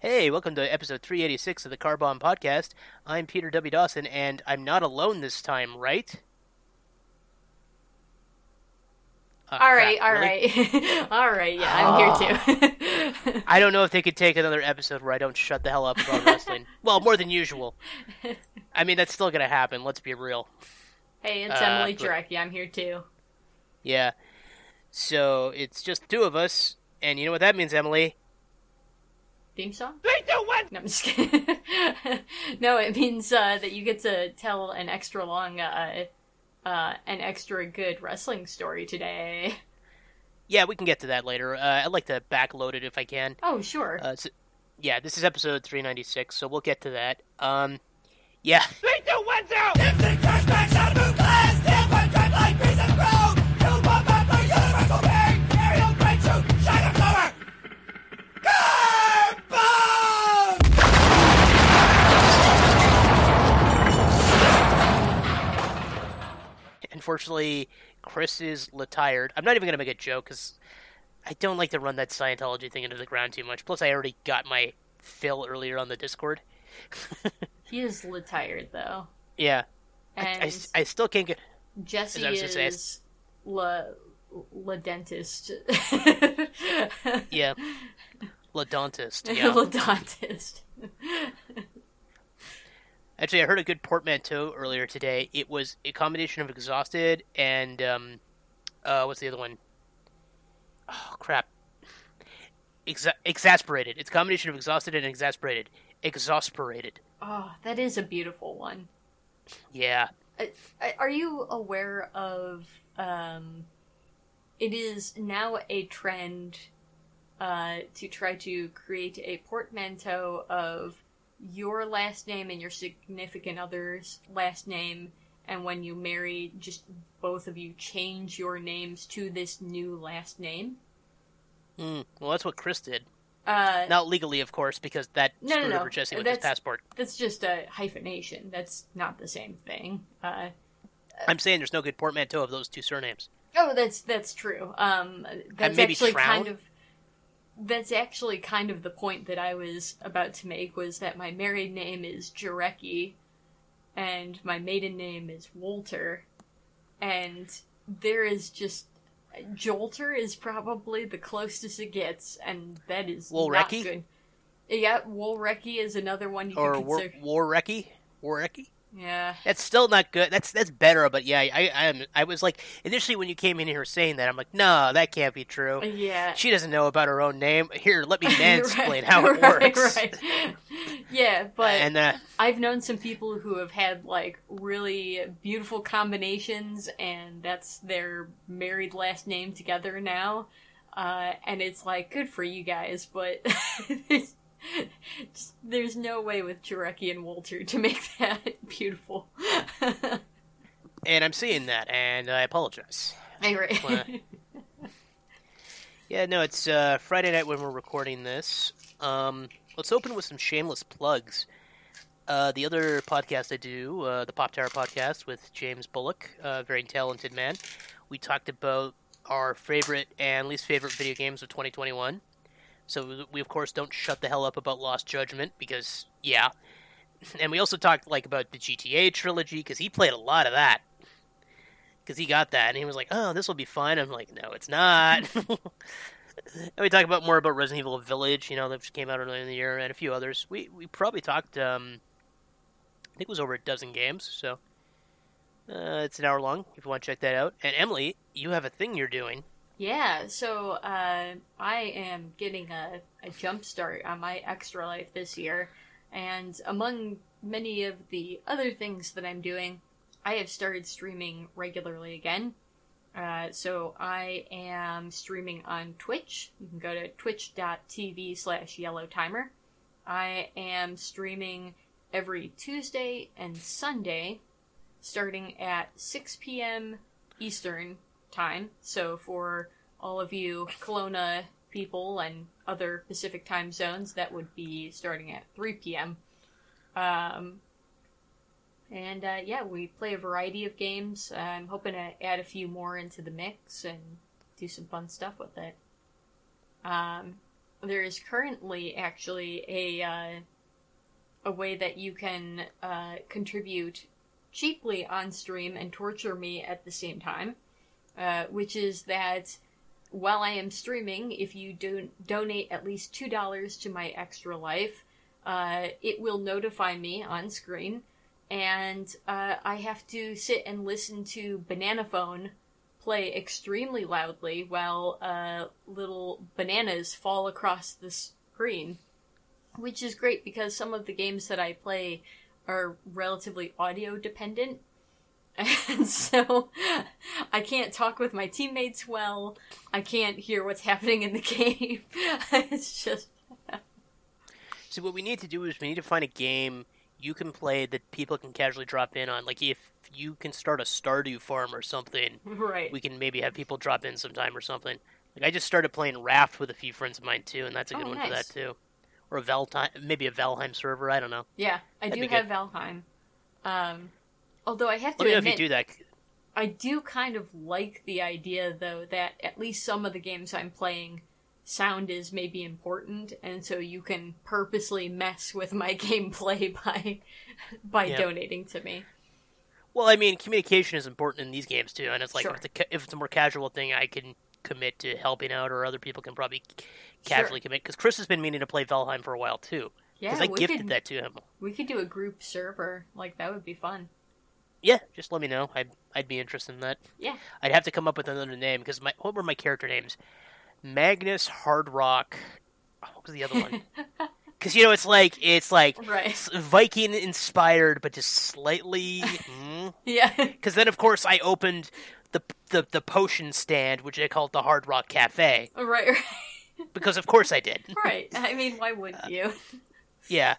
Hey, welcome to episode 386 of the Car Bomb Podcast. I'm Peter W. Dawson, and I'm not alone this time, right? Uh, all right, crap, all really? right, all right. Yeah, I'm here too. I don't know if they could take another episode where I don't shut the hell up about wrestling. well, more than usual. I mean, that's still going to happen, let's be real. hey, it's Uh, Emily but- Jarecki. I'm here too. Yeah. So, it's just two of us, and you know what that means, Emily? Theme song? Three, two, one. No, I'm just kidding. no, it means uh, that you get to tell an extra long, uh, uh, an extra good wrestling story today. Yeah, we can get to that later. Uh, I'd like to backload it if I can. Oh, sure. Uh, so, yeah, this is episode 396, so we'll get to that. Um, yeah. Three, two, one, zero. Unfortunately, Chris is retired. I'm not even going to make a joke because I don't like to run that Scientology thing into the ground too much. Plus, I already got my fill earlier on the Discord. he is retired though, yeah, I, and I s- I still can't get. Jesse I was gonna say, I is la la dentist. Yeah, Ladontist. Yeah. La dentist. Actually, I heard a good portmanteau earlier today. It was a combination of exhausted and um, uh, what's the other one? Oh crap! Exa- exasperated. It's a combination of exhausted and exasperated. Exasperated. Oh, that is a beautiful one. Yeah. Are you aware of? Um, it is now a trend uh, to try to create a portmanteau of your last name and your significant other's last name, and when you marry, just both of you change your names to this new last name. Mm, well, that's what Chris did. Uh, Not legally, of course, because that No, no, screwed no. over Jesse with his That's- passport. that's just a hyphenation. That's not the same thing. Uh, I'm saying there's no good portmanteau of those two surnames. Oh, that's that's true. Um, that's maybe actually Trout? kind of that's actually kind of the point that I was about to make was that my married name is Jarecki, and my maiden name is Walter, and there is just Jolter is probably the closest it gets, and that is not good. Yeah, Wolrecki is another one you Or War- consider. Warrecki? Warrecki? Yeah, That's still not good. That's that's better, but yeah, I I, am, I was like initially when you came in here saying that, I'm like, no, that can't be true. yeah. She doesn't know about her own name. Here, let me Right, mansplain how it right, works. right. Yeah, but And uh, I've known some people who have had like really beautiful combinations, and that's their married last name together now. Uh, and it's like good for you guys, but just- there's no way with Jarecki and Walter to make that beautiful. and I'm seeing that, and I apologize. Well, Yeah, no, it's uh, Friday night when we're recording this. Um, let's open with some shameless plugs. Uh, the other podcast I do, uh, the Pop Tower podcast with James Bullock, a very talented man. We talked about our favorite and least favorite video games of 2021. So we of course don't shut the hell up about Lost Judgment because yeah, and we also talked like about the GTA trilogy because he played a lot of that because he got that and he was like, "Oh, this will be fun." I'm like, "No, it's not." and we talked about more about Resident Evil Village, you know, that just came out earlier in the year, and a few others. We we probably talked. Um, I think it was over a dozen games, so uh, it's an hour long. If you want to check that out. And Emily, you have a thing you're doing. Yeah, so uh, I am getting a, a jump start on my extra life this year, and among many of the other things that I'm doing, I have started streaming regularly again. Uh, so I am streaming on Twitch. You can go to twitch.tv slash yellow timer. I am streaming every Tuesday and Sunday, starting at 6 p.m. Eastern time. So for all of you Kelowna people and other Pacific time zones, that would be starting at 3 p.m. Um, and uh, yeah, we play a variety of games. Uh, I'm hoping to add a few more into the mix and do some fun stuff with it. Um, there is currently actually a uh, a way that you can uh, contribute cheaply on stream and torture me at the same time, uh, which is that while I am streaming, if you do donate at least two dollars to my extra life, uh, it will notify me on screen, and uh, I have to sit and listen to Banana Phone play extremely loudly while uh, little bananas fall across the screen, which is great because some of the games that I play are relatively audio dependent. And so I can't talk with my teammates well. I can't hear what's happening in the game. it's just. So what we need to do is we need to find a game you can play that people can casually drop in on. Like if you can start a Stardew farm or something, Right. we can maybe have people drop in sometime or something. Like I just started playing Raft with a few friends of mine too, and that's a good Oh, one for that too. Or a Valheim, maybe a Valheim server. I don't know. Yeah, I That'd do have Valheim. Um, although I have to Let me know admit, if you do that. I do kind of like the idea, though, that at least some of the games I'm playing, sound is maybe important, and so you can purposely mess with my gameplay by by Yeah. donating to me. Well, I mean, communication is important in these games too, and it's like Sure. if, it's a, if it's a more casual thing, I can commit to helping out, or other people can probably casually commit. Because Chris has been meaning to play Valheim for a while too. Yeah, Because I gifted could that to him. we could do a group server like that would be fun. Yeah, just let me know. I'd I'd be interested in that. Yeah. I'd have to come up with another name because my what were my character names? Magnus Hard Rock. oh, What was the other one? Because you know it's like it's like Right. Viking inspired, but just slightly. Yeah. Because then, of course, I opened the, the the potion stand, which I called the Hard Rock Cafe. right. Right. Because of course I did. right. I mean, why wouldn't you? yeah.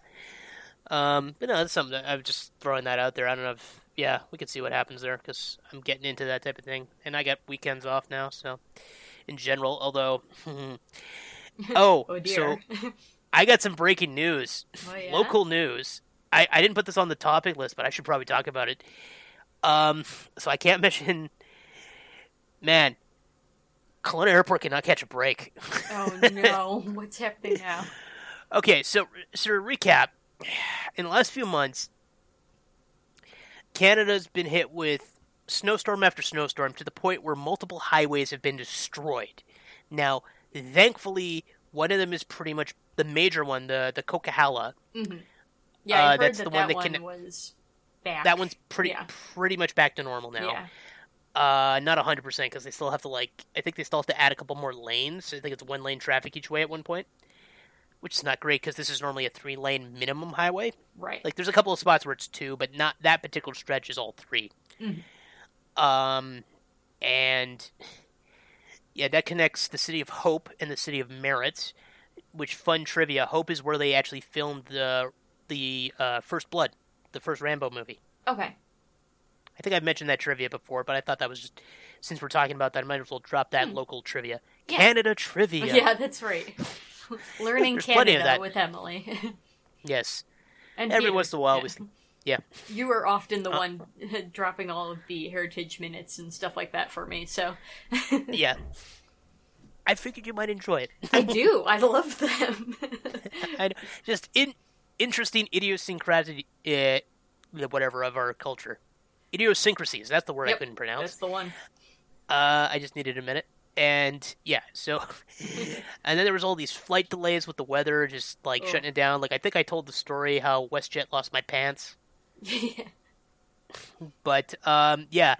Um, but no, that's something that I'm just throwing that out there. I don't know if yeah, we could see what happens there because I'm getting into that type of thing, and I got weekends off now, so in general. Although, oh, Oh so. I got some breaking news, Oh, yeah? local news. I, I didn't put this on the topic list, but I should probably talk about it. Um, so I can't mention. Man, Kelowna Airport cannot catch a break. oh no, what's happening now? Okay, so so to recap, in the last few months, Canada's been hit with snowstorm after snowstorm to the point where multiple highways have been destroyed. Now, thankfully, one of them is pretty much the major one, the the Coquihalla. hmm Yeah, Uh, that's that the that one that one can- was back. That one's pretty Yeah. pretty much back to normal now. Yeah. Uh, not hundred percent because they still have to like. I think they still have to add a couple more lanes. I think it's one lane traffic each way at one point, which is not great because this is normally a three lane minimum highway. Right. Like there's a couple of spots where it's two, but not that particular stretch is all 3 Mhm. Um, and yeah, that connects the city of Hope and the city of Merritt. Which fun trivia? Hope is where they actually filmed the the uh, First Blood, the first Rambo movie. okay. I think I've mentioned that trivia before, but I thought that was just since we're talking about that, I might as well drop that Hmm. local trivia. Yeah. Canada trivia. Yeah, that's right. Learning There's Canada with Emily. Yes. and Every Peter. once in a while, Yeah. we yeah. You were often the Uh, one dropping all of the heritage minutes and stuff like that for me, so Yeah. I figured you might enjoy it. I do. I love them. and just in interesting idiosyncrasy, uh, whatever of our culture. Idiosyncrasies. That's the word I couldn't pronounce. That's the one. Uh, I just needed a minute. And yeah, so, and then there was all these flight delays with the weather, just like Oh. shutting it down. Like I think I told the story how WestJet lost my pants. yeah. But um, yeah,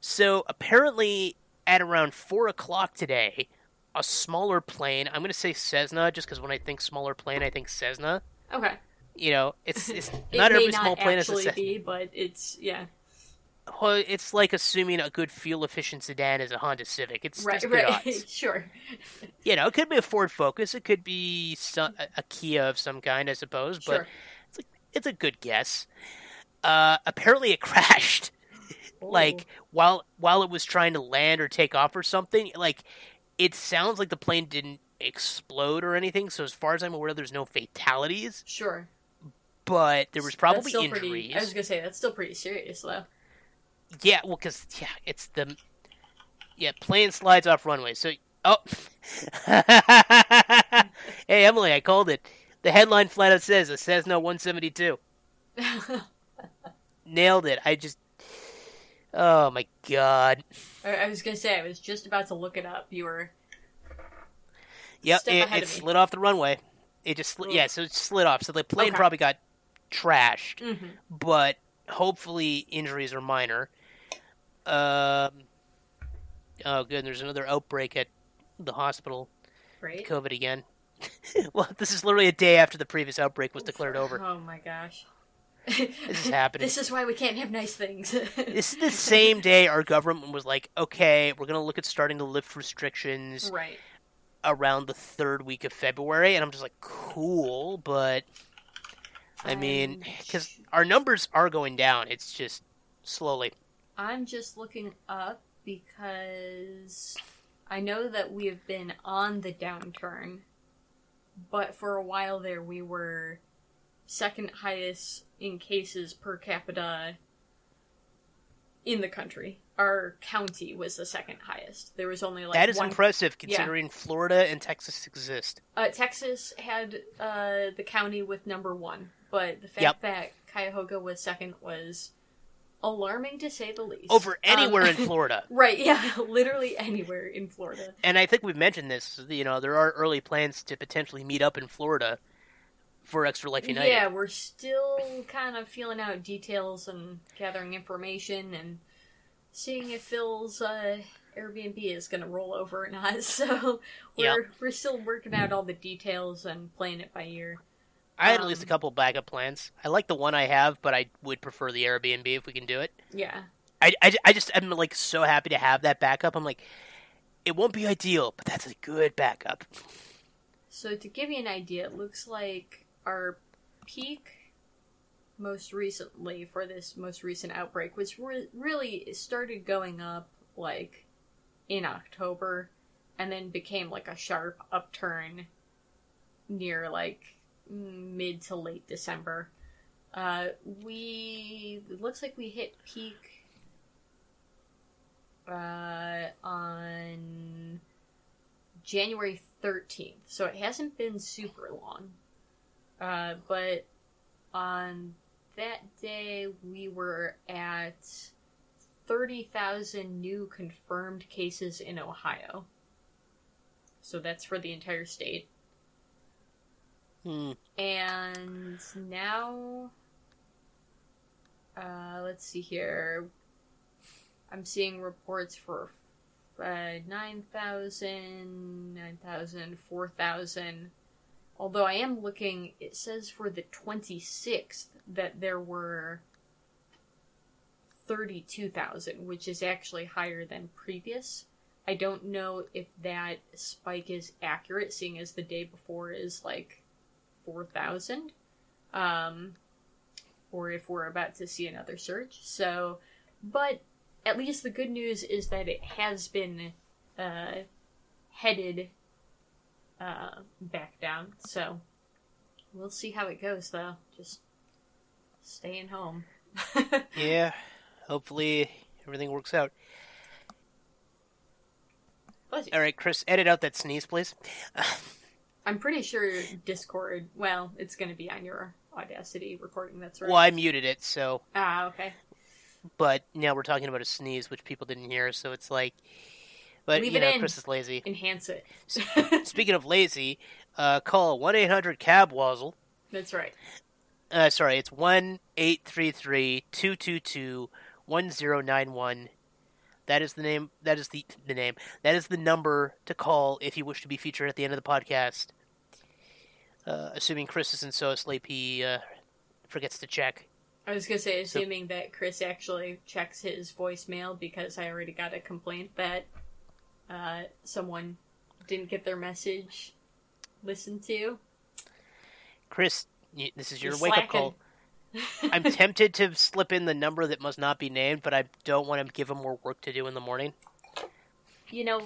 so apparently at around four o'clock today, a smaller plane. I'm gonna say Cessna, just because when I think smaller plane, I think Cessna. Okay. You know, it's it's It not every not small plane is a Cessna. be, but it's yeah. Well, it's like assuming a good fuel efficient sedan is a Honda Civic. It's Right. Right. odds. sure. You know, it could be a Ford Focus. It could be some, a, a Kia of some kind, I suppose. But Sure. it's like it's a good guess. Uh, apparently, it crashed. like while while it was trying to land or take off or something. Like it sounds like the plane didn't explode or anything. So as far as I'm aware, there's no fatalities. Sure. But there was probably injuries. Pretty, I was gonna say that's still pretty serious though. Yeah, well, because yeah, it's the yeah plane slides off runway. So oh, Hey, Emily, I called it. The headline flat out says a Cessna 172. Nailed it. I just. Oh my god. I was gonna say I was just about to look it up. You were Yep, it, it slid off the runway. It just slid. Yeah, so it slid off. So the plane Okay. probably got trashed, Mhm. but hopefully injuries are minor. Um. Oh, good. There's another outbreak at the hospital. right. COVID again. well, this is literally a day after the previous outbreak was declared over. Oh my gosh. This is happening. This is why we can't have nice things. This is the same day our government was like, okay, we're going to look at starting to lift restrictions right. around the third week of February. And I'm just like, cool, but I mean, because our numbers are going down. It's just slowly. I'm just looking up because I know that we have been on the downturn, but for a while there we were second highest in cases per capita in the country. Our county was the second highest. There was only like that is one. impressive considering Florida and Texas exist. Uh, Texas had uh, the county with number one, but the fact Yep. that Cuyahoga was second was alarming to say the least. Over anywhere Um, in Florida. Right, yeah, literally anywhere in Florida. And I think we've mentioned this. You know, there are early plans to potentially meet up in Florida for Extra Life United. Yeah, we're still kind of feeling out details and gathering information and seeing if Phil's uh, Airbnb is going to roll over or not. So we're we're still working out all the details and playing it by ear. I had at least a Um, couple backup plans. I like the one I have, but I would prefer the Airbnb if we can do it. Yeah, I, I, I just am like so happy to have that backup. I'm like, it won't be ideal, but that's a good backup. So to give you an idea, it looks like our peak most recently for this most recent outbreak was re- really started going up like in October and then became like a sharp upturn near like mid to late December. Uh, we it looks like we hit peak uh, on January 13th, so it hasn't been super long. Uh, but on that day, we were at 30,000 new confirmed cases in Ohio. So that's for the entire state. Hmm. And now, uh, let's see here. I'm seeing reports for uh, 9,000, 9,000, 4,000. Although I am looking, it says for the 26th that there were 32,000, which is actually higher than previous. I don't know if that spike is accurate, seeing as the day before is like 4,000. Um, or if we're about to see another surge. So, but at least the good news is that it has been uh, headed uh, back down. So we'll see how it goes, though. Just staying home. Yeah. Hopefully everything works out. All right, Chris, edit out that sneeze, please. I'm pretty sure Discord. Well, it's going to be on your Audacity recording. That's right. Well, I muted it, so. Ah, okay. But now we're talking about a sneeze, which people didn't hear, so it's like. But Leave you know, in. Chris is lazy. Enhance it. Speaking of lazy, uh, call one eight hundred cab wazzle. That's right. Uh, sorry, it's one eight three three two two two one zero nine one. That is the name. That is the the name. That is the number to call if you wish to be featured at the end of the podcast. Uh, assuming Chris isn't so asleep, he uh, forgets to check. I was gonna say, So- assuming that Chris actually checks his voicemail because I already got a complaint that uh, someone didn't get their message listened to. Chris, this is your He's wake up call. I'm tempted to slip in the number that must not be named, but I don't want to give him more work to do in the morning. You know,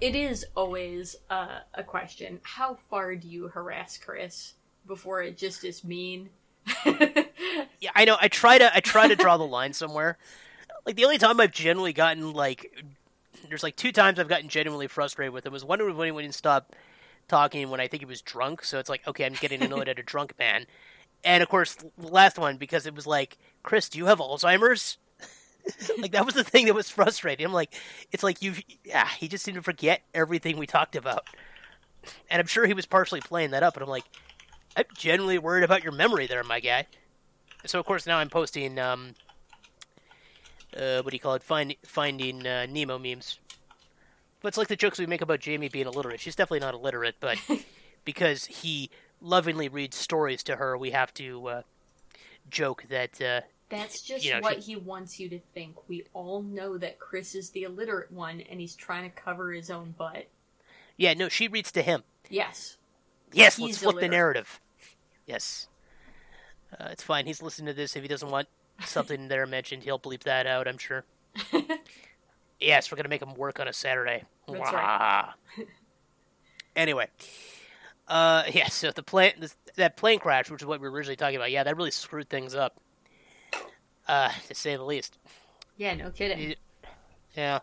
it is always uh, a question. How far do you harass Chris before it just is mean? Yeah, I know. I try to I try to draw the line somewhere. Like the only time I've genuinely gotten like there's like two times I've gotten genuinely frustrated with him was one when he wouldn't stop talking when I think he was drunk. So it's like, okay, I'm getting annoyed at a drunk man. And of course, the last one because it was like, Chris, do you have Alzheimer's? like that was the thing that was frustrating. I'm like, it's like you, yeah, he just seemed to forget everything we talked about, and I'm sure he was partially playing that up. But I'm like, I'm genuinely worried about your memory there, my guy. So of course now I'm posting, um, uh, what do you call it? Find, finding uh, Nemo memes. But it's like the jokes we make about Jamie being illiterate. She's definitely not illiterate, but because he lovingly reads stories to her, we have to uh, joke that uh, That's just You know, what she- he wants you to think. We all know that Chris is the illiterate one, and he's trying to cover his own butt. yeah, no, she reads to him. Yes. Yes, He's let's flip the narrative. Yes. Uh, it's fine. He's listening to this. If he doesn't want something there mentioned, he'll bleep that out, I'm sure. yes, we're going to make him work on a Saturday. That's Wah. anyway. Uh, yeah, so the plane, this, that plane crash, which is what we were originally talking about, yeah, that really screwed things up. Uh, to say the least. Yeah, no kidding. Yeah. Yeah.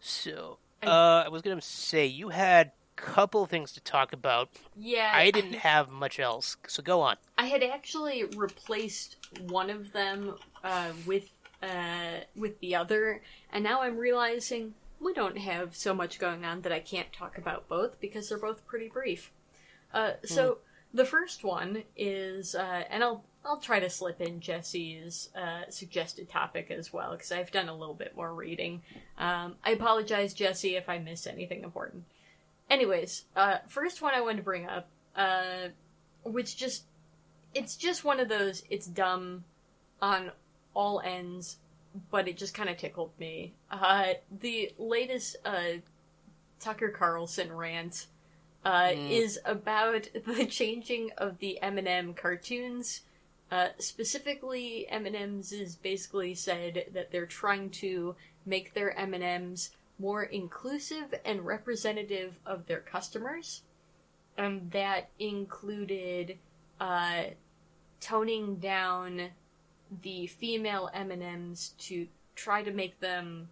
So, uh, I was going to say, you had a couple things to talk about. Yeah, I didn't have much else, so go on. I had actually replaced one of them uh, with uh, with the other, and now I'm realizing we don't have so much going on that I can't talk about both because they're both pretty brief. Uh, so the first one is, uh, and I'll I'll try to slip in Jesse's uh, suggested topic as well because I've done a little bit more reading. Um, I apologize, Jesse, if I miss anything important. Anyways, uh, first one I wanted to bring up, uh, which just it's just one of those it's dumb on all ends but it just kind of tickled me. Uh the latest uh tucker carlson rant uh Mm. is about the changing of the m&m cartoons. Uh specifically m&m's is basically said that they're trying to make their m&m's more inclusive and representative of their customers. And that included uh, toning down the female M&Ms to try to make them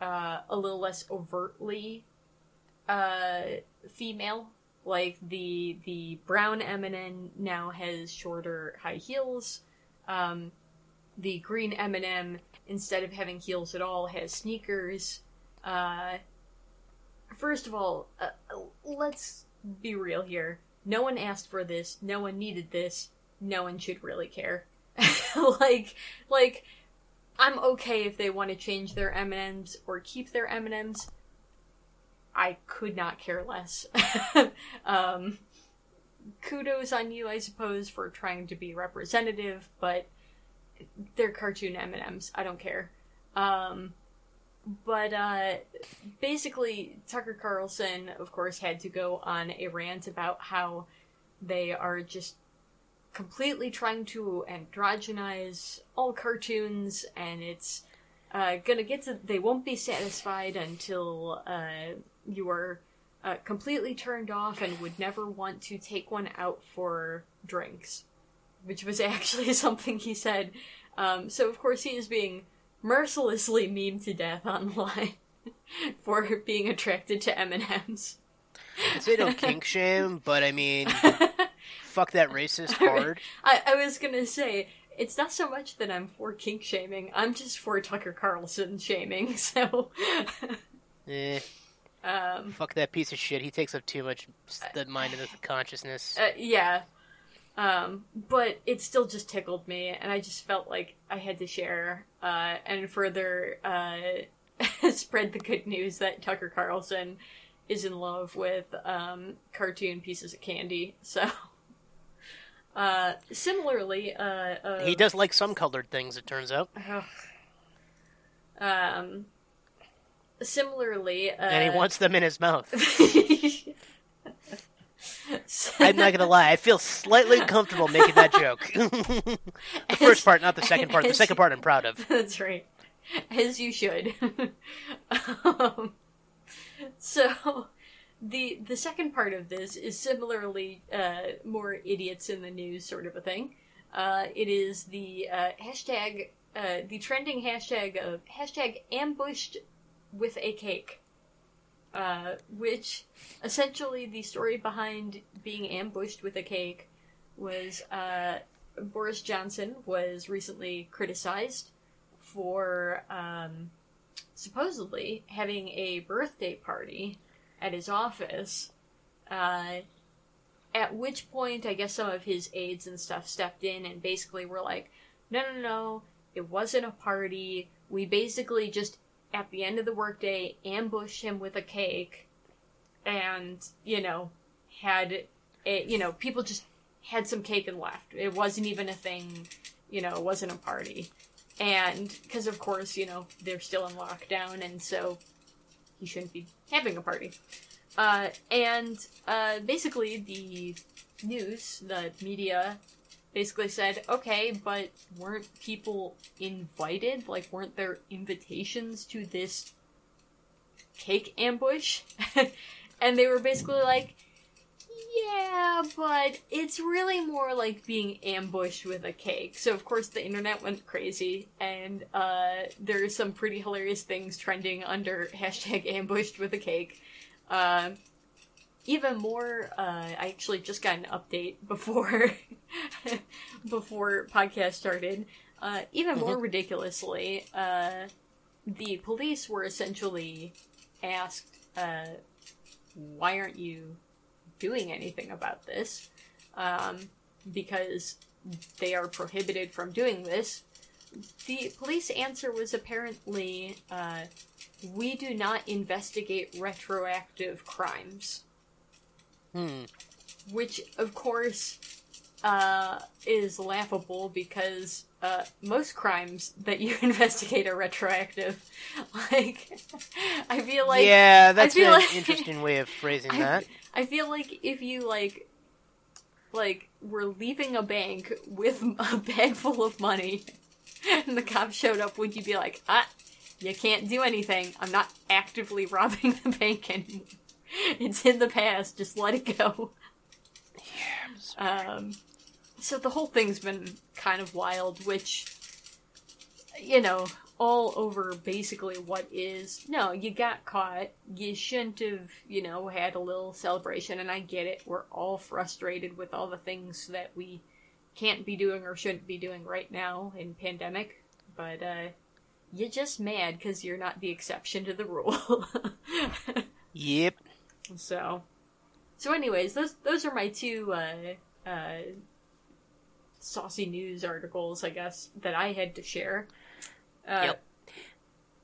uh, a little less overtly uh, female. Like the the brown M&M now has shorter high heels. Um, the green M&M, instead of having heels at all, has sneakers. Uh, first of all, uh, let's be real here. No one asked for this. No one needed this. No one should really care. like, like, I'm okay if they want to change their M&Ms or keep their M&Ms. I could not care less. um, kudos on you, I suppose, for trying to be representative, but they're cartoon M&Ms. I don't care. Um, but uh, basically, Tucker Carlson, of course, had to go on a rant about how they are just completely trying to androgynize all cartoons, and it's uh, gonna get to. They won't be satisfied until uh, you are uh, completely turned off and would never want to take one out for drinks, which was actually something he said. Um, so, of course, he is being mercilessly memed to death online for being attracted to M&Ms. I'd say don't kink shame, but I mean, fuck that racist hard. I, I was gonna say, it's not so much that I'm for kink shaming, I'm just for Tucker Carlson shaming, so. Eh, um, fuck that piece of shit. He takes up too much the mind of the consciousness. uh, yeah. Um, but it still just tickled me, and I just felt like I had to share, uh, and further, uh, spread the good news that Tucker Carlson is in love with, um, cartoon pieces of candy, so. Uh, similarly, uh, uh He does like some colored things, it turns out. Um. Similarly, uh, And he wants them in his mouth. I'm not gonna lie, I feel slightly uncomfortable making that joke. the first part, not the second part. The second part I'm proud of. That's right, as you should. um, so, the the second part of this is similarly uh, more idiots in the news sort of a thing. Uh, it is the uh, hashtag, uh, the trending hashtag of hashtag ambushed with a cake. uh, which essentially the story behind being ambushed with a cake was uh, Boris Johnson was recently criticized for um, supposedly having a birthday party at his office. Uh, at which point, I guess some of his aides and stuff stepped in and basically were like, no, no, no, it wasn't a party. We basically just, at the end of the workday, ambushed him with a cake and, you know, had, a, you know, people just had some cake and left. It wasn't even a thing, you know, it wasn't a party. And, because of course, you know, they're still in lockdown, and so he shouldn't be having a party. Uh, and uh, basically, the news, the media, basically said, okay, but weren't people invited? Like, weren't there invitations to this cake ambush? and they were basically like, yeah, but it's really more like being ambushed with a cake. So of course the internet went crazy, and uh, there's some pretty hilarious things trending under hashtag ambushed with a cake. Uh, even more, uh, I actually just got an update before before podcast started. Uh, even more ridiculously, uh, the police were essentially asked, uh, "Why aren't you doing anything about this?" Um, because they are prohibited from doing this. The police answer was apparently, uh, "We do not investigate retroactive crimes." Hmm. which of course uh, is laughable because uh, most crimes that you investigate are retroactive. Like, I feel like yeah, that's an like- interesting way of phrasing I, that. I feel like if you like like were leaving a bank with a bag full of money and the cops showed up, would you be like, ah, you can't do anything. I'm not actively robbing the bank anymore. It's in the past. Just let it go. Um, so the whole thing's been kind of wild, which, you know, all over basically what is no, you got caught. You shouldn't have, you know, had a little celebration, and I get it. We're all frustrated with all the things that we can't be doing or shouldn't be doing right now in pandemic, but uh, you're just mad because you're not the exception to the rule. Yep. So, so anyways, those those are my two uh, uh, saucy news articles, I guess, that I had to share. Uh, Yep.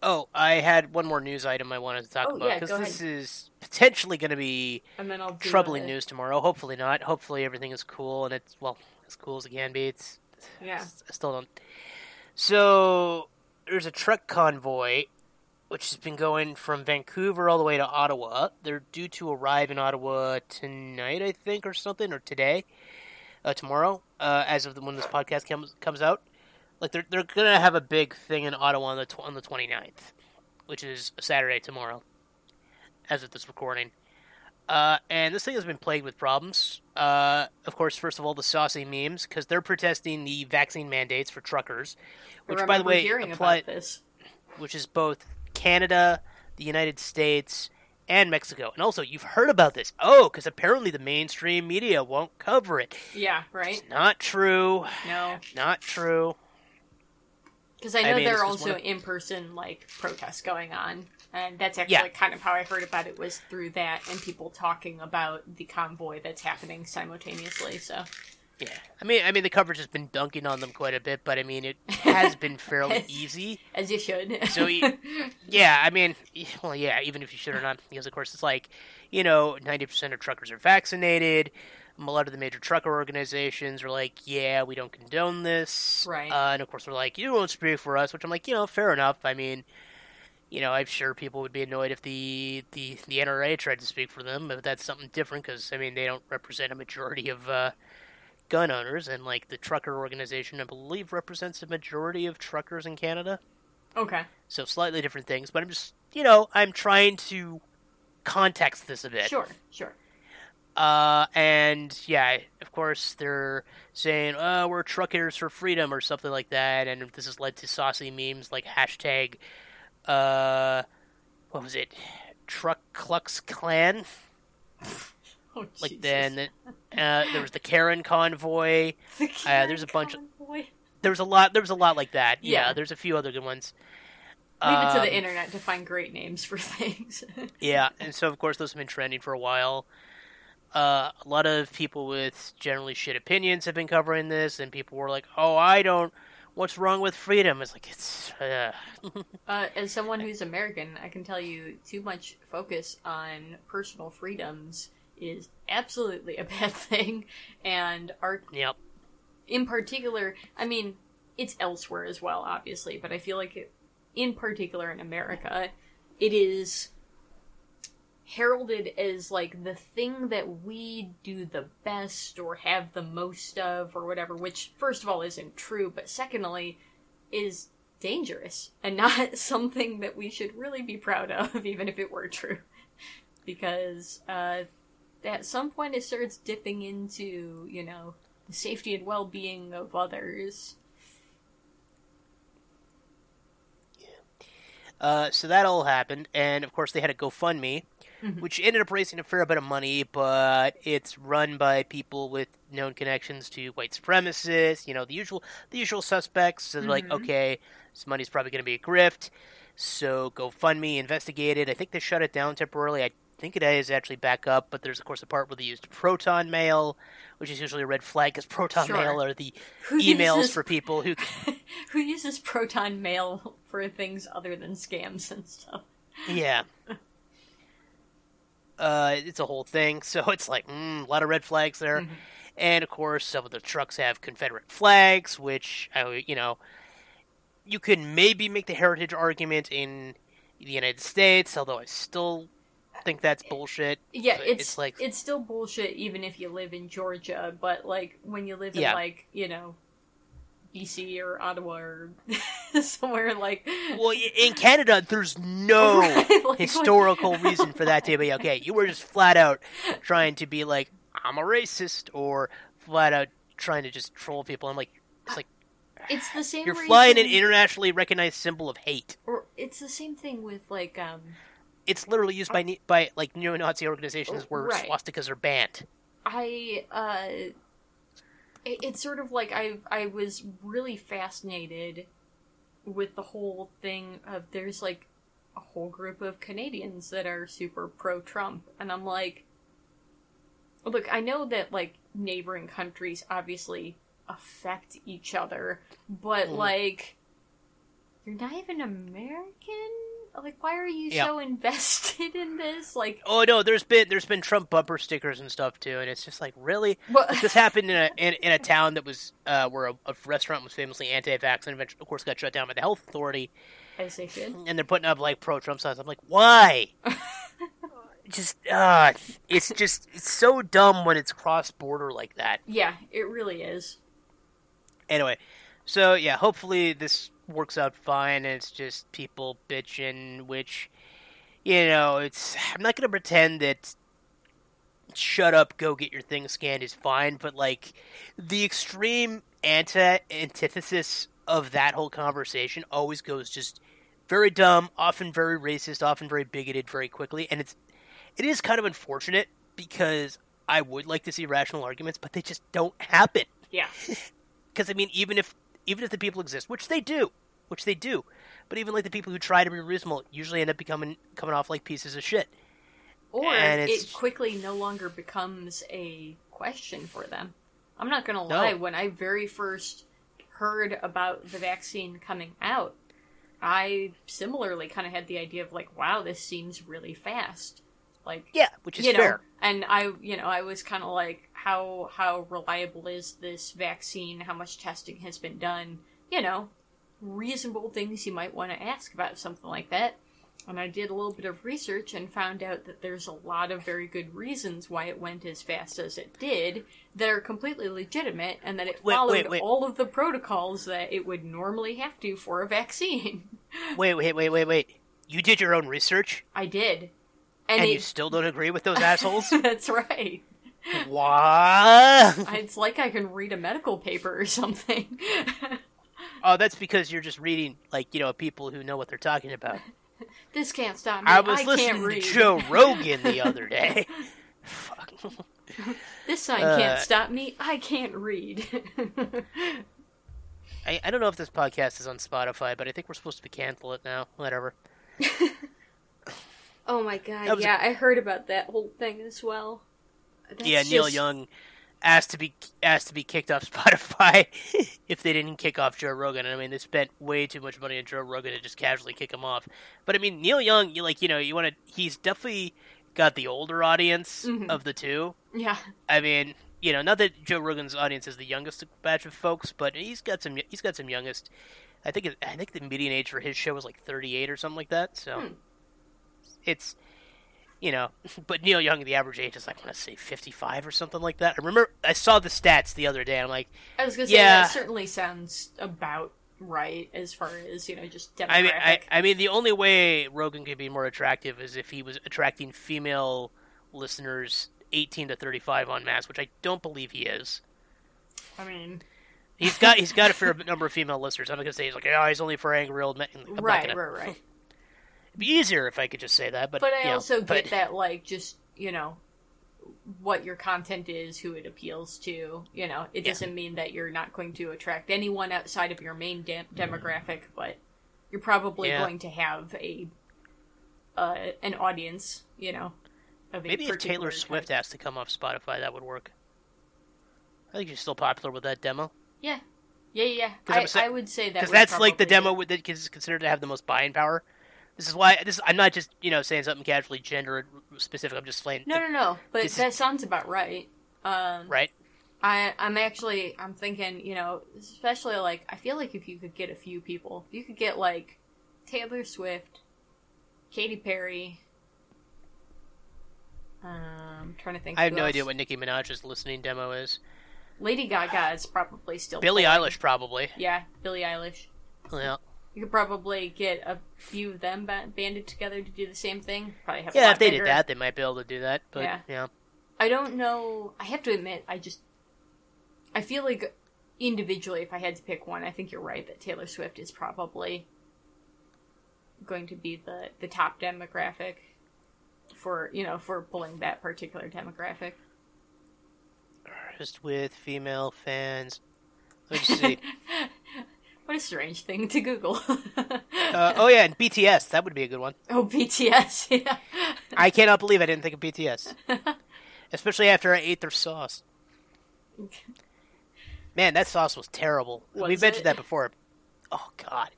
Oh, I had one more news item I wanted to talk Oh, about because go this is potentially going to be And then I'll troubling news tomorrow. Hopefully not. Hopefully everything is cool and it's well as cool as it can be. It's Yeah. I still don't. So there's a truck convoy which has been going from Vancouver all the way to Ottawa. They're due to arrive in Ottawa tonight, I think, or something, or today, uh, tomorrow, uh, as of the, when this podcast comes comes out. Like they're they're gonna have a big thing in Ottawa on the tw- on the 29th, which is Saturday tomorrow, as of this recording. Uh, and this thing has been plagued with problems. Uh, of course, first of all, the saucy memes because they're protesting the vaccine mandates for truckers, which, by the way, apply, this. which is both Canada, the United States, and Mexico. And also, you've heard about this. Oh, because apparently the mainstream media won't cover it. Yeah, right. It's not true. No, Not true. Because I I know mean, there are also of- in-person like protests going on, and that's actually Yeah. kind of how I heard about it was through that and people talking about the convoy that's happening simultaneously. So Yeah, I mean, I mean, the coverage has been dunking on them quite a bit, but I mean, it has been fairly As- easy. as you should. So Yeah, I mean, well, yeah, even if you should or not, because of course it's like, you know, ninety percent of truckers are vaccinated. A lot of the major trucker organizations are like, yeah, we don't condone this, Right. Uh, and of course, they're like, you don't speak for us, which I'm like, you know, fair enough. I mean, you know, I'm sure people would be annoyed if the the the NRA tried to speak for them, but that's something different because I mean, they don't represent a majority of uh, gun owners, and like the trucker organization, I believe, represents a majority of truckers in Canada. okay. So slightly different things, but I'm just, you know, I'm trying to context this a bit. Sure, sure. Uh, and yeah, of course they're saying, "Oh, we're truckers for freedom" or something like that, and this has led to saucy memes like hashtag, uh, what was it? Truck Klux Klan. Oh, Like Jesus. then, uh, there was the Karen convoy. The uh, there's a Karen bunch of- There was a lot. There was a lot like that. Yeah, Yeah. there's a few other good ones. Leave it to Um, the internet to find great names for things. Yeah, and so of course those have been trending for a while. Uh, a lot of people with generally shit opinions have been covering this, and people were like, "Oh, I don't. What's wrong with freedom?" It's like it's. Uh, Uh, as someone who's American, I can tell you too much focus on personal freedoms is absolutely a bad thing, and our yep. in particular, I mean, it's elsewhere as well, obviously, but I feel like it, in particular in America, it is heralded as like the thing that we do the best or have the most of or whatever, which first of all isn't true, but secondly is dangerous and not something that we should really be proud of, even if it were true. because uh, at some point it starts dipping into, you know, the safety and well being of others. Uh, so that all happened, and of course they had a GoFundMe, Mhm. which ended up raising a fair bit of money, but it's run by people with known connections to white supremacists. You know, the usual the usual suspects. So they're like, okay, this money's probably going to be a grift. So GoFundMe investigated. I think they shut it down temporarily. I think it is actually back up, but there's of course a part where they used Proton Mail, which is usually a red flag because Proton Sure. Mail are the Who emails uses- for people who who uses proton mail for things other than scams and stuff. Yeah. Uh, it's a whole thing. So it's like mm, a lot of red flags there, Mhm. and of course some of the trucks have Confederate flags, which I, you know, you can maybe make the heritage argument in the United States, although I still think that's bullshit. Yeah, it's it's like- it's still bullshit even if you live in Georgia, but like when you live in Yeah. like, you know, BC or Ottawa or somewhere like Well, in Canada, there's no Right, like, historical reason for that to be okay. You were just flat out trying to be like, I'm a racist, or flat out trying to just troll people. I'm like, it's like It's the same you're reason, flying an internationally recognized symbol of hate. or it's the same thing with like um It's literally used by by like neo-Nazi organizations where Right. swastikas are banned. I uh it's sort of like I I was really fascinated with the whole thing of there's like a whole group of Canadians that are super pro Trump and I'm like look, I know that like neighboring countries obviously affect each other, but Mhm. like you're not even American? Like why are you Yeah. so invested in this? Like Oh no, there's been there's been Trump bumper stickers and stuff too, and it's just like really. what Like, this happened in a in, in a town that was uh, where a, a restaurant was famously anti-vax, and eventually, of course, got shut down by the health authority. they should. and they're putting up like pro Trump signs. I'm like, why? just uh it's just it's so dumb when it's cross border like that. Yeah, it really is. Anyway, so yeah, hopefully this works out fine and it's just people bitching, which you know, it's I'm not gonna pretend that shut up, go get your thing scanned is fine, but like the extreme anti antithesis of that whole conversation always goes just very dumb, often very racist, often very bigoted very quickly, and it's it is kind of unfortunate because I would like to see rational arguments, but they just don't happen. Yeah. Because I mean, even if even if the people exist, which they do, which they do, but even like the people who try to be reasonable usually end up becoming coming off like pieces of shit. Or And it quickly no longer becomes a question for them. I'm not gonna No. lie, when I very first heard about the vaccine coming out, I similarly kind of had the idea of like, wow, this seems really fast. Like, Yeah, which is you know, fair. and I, you know, I was kind of like, how how reliable is this vaccine? How much testing has been done? You know, reasonable things you might want to ask about something like that. And I did a little bit of research and found out that there's a lot of very good reasons why it went as fast as it did that are completely legitimate and that it Wait, followed wait, wait. all of the protocols that it would normally have to for a vaccine. Wait, wait, wait, wait, wait. You did your own research, I did. And, And, you still don't agree with those assholes? that's right. what? It's like I can read a medical paper or something. Oh, that's because you're just reading, like, you know, people who know what they're talking about. This can't stop me. I was can't listening to. Joe Rogan the other day. Fuck. This sign Uh, can't stop me. I can't read. I, I don't know if this podcast is on Spotify, but I think we're supposed to cancel it now. Whatever. Oh my god! Was a- Yeah, I heard about that whole thing as well. That's yeah, Neil just- Young asked to be asked to be kicked off Spotify if they didn't kick off Joe Rogan. And I mean, they spent way too much money on Joe Rogan to just casually kick him off. But I mean, Neil Young, you like you know, you want to. He's definitely got the older audience Mhm. of the two. Yeah, I mean, you know, not that Joe Rogan's audience is the youngest batch of folks, but he's got some. He's got some youngest. I think. It, I think the median age for his show was like 38 or something like that. So Hmm. It's, you know, but Neil Young, the average age is like I want to say 55 or something like that. I remember I saw the stats the other day. I'm like, I was gonna say Yeah. that certainly sounds about right as far as you know, just demographic. I mean, I, I mean, the only way Rogan could be more attractive is if he was attracting female listeners 18 to 35 on mass, which I don't believe he is. I mean, He's got he's got a fair number of female listeners. I'm not gonna say he's like, oh, he's only for angry old men. I'm right, gonna- right, right. It'd be easier if I could just say that, but But I you know, also but- get that, like, just you know, what your content is, who it appeals to. You know, it Yeah. doesn't mean that you're not going to attract anyone outside of your main dem- demographic, but you're probably Yeah. going to have a uh, an audience. You know, Maybe if Taylor type. Swift has to come off Spotify, that would work. I think she's still popular with that demo Yeah, yeah, yeah. I, I would say that because that's like the demo that is considered to have the most buying power. This is why this. I'm not just you know saying something casually gender specific. I'm just saying No, no, no. But This is- that sounds about right. Um, right. I I'm actually I'm thinking you know especially like I feel like if you could get a few people if you could get like Taylor Swift, Katy Perry. Um, trying to think. I have no else. idea what Nicki Minaj's listening demo is. Lady Gaga is probably still. Billie pulling. Eilish probably. Yeah, Billie Eilish. Yeah, You could probably get a few of them banded together to do the same thing. Probably have. yeah. If they bigger- did that, they might be able to do that. But Yeah. yeah, I don't know. I have to admit, I just I feel like individually, if I had to pick one, I think you're right that Taylor Swift is probably going to be the the top demographic for you know for pulling that particular demographic. just with female fans. Let's see. what a strange thing to Google. uh, oh yeah, and BTS. That would be a good one. oh, BTS. Yeah. I cannot believe I didn't think of BTS, especially after I ate their sauce. Man, that sauce was terrible. we Was mentioned it? that before. Oh God,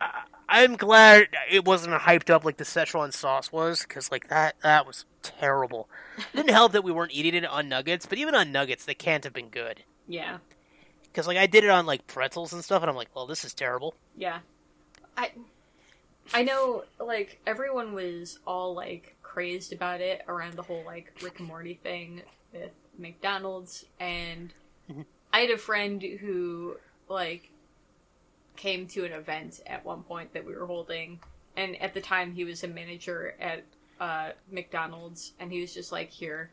I, I'm glad it wasn't hyped up like the Szechuan sauce was, because like that that was terrible. It didn't help that we weren't eating it on nuggets, but even on nuggets, they can't have been good. yeah. Because like I did it on like pretzels and stuff, and I'm like, well, this is terrible. Yeah. I I know like everyone was all like crazed about it around the whole like Rick and Morty thing with McDonald's and Mhm. I had a friend who like came to an event at one point that we were holding and at the time he was a manager at uh McDonald's and he was just like here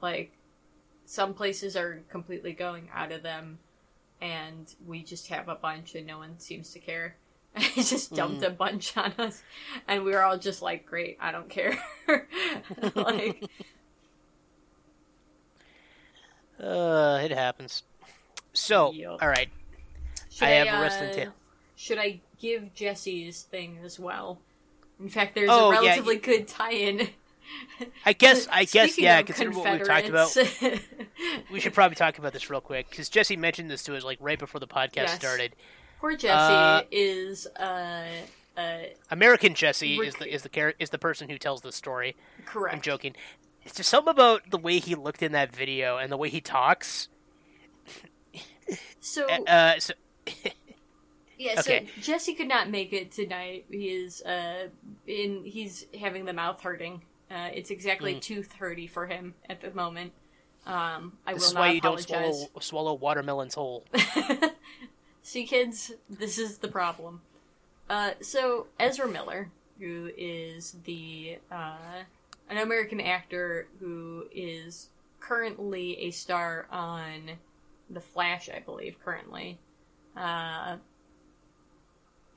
like some places are completely going out of them and we just have a bunch and no one seems to care. And he just dumped a bunch on us and we were all just like, Great, I don't care. like Uh, it happens. So, Yup. all right, should I have a uh, tale. Should I give Jesse's thing as well? In fact there's Oh, a yeah, relatively you- good tie in. I guess, I guess, Speaking yeah. Considering what we've talked about. We should probably talk about this real quick because Jesse mentioned this to us like right before the podcast Yes. started. Poor Jesse Uh, is uh uh American Jesse is the is the char- is the person who tells the story. correct. I'm joking. It's just something about the way he looked in that video and the way he talks. So Uh, so, Yeah, Okay. so Jesse could not make it tonight. He is uh in he's having the mouth hurting. Uh, it's exactly Mm. two thirty for him at the moment. Um, I this will is not why you don't swallow swallow watermelons whole. See, kids, this is the problem. Uh, so Ezra Miller, who is the uh, an American actor who is currently a star on The Flash, I believe, currently, uh,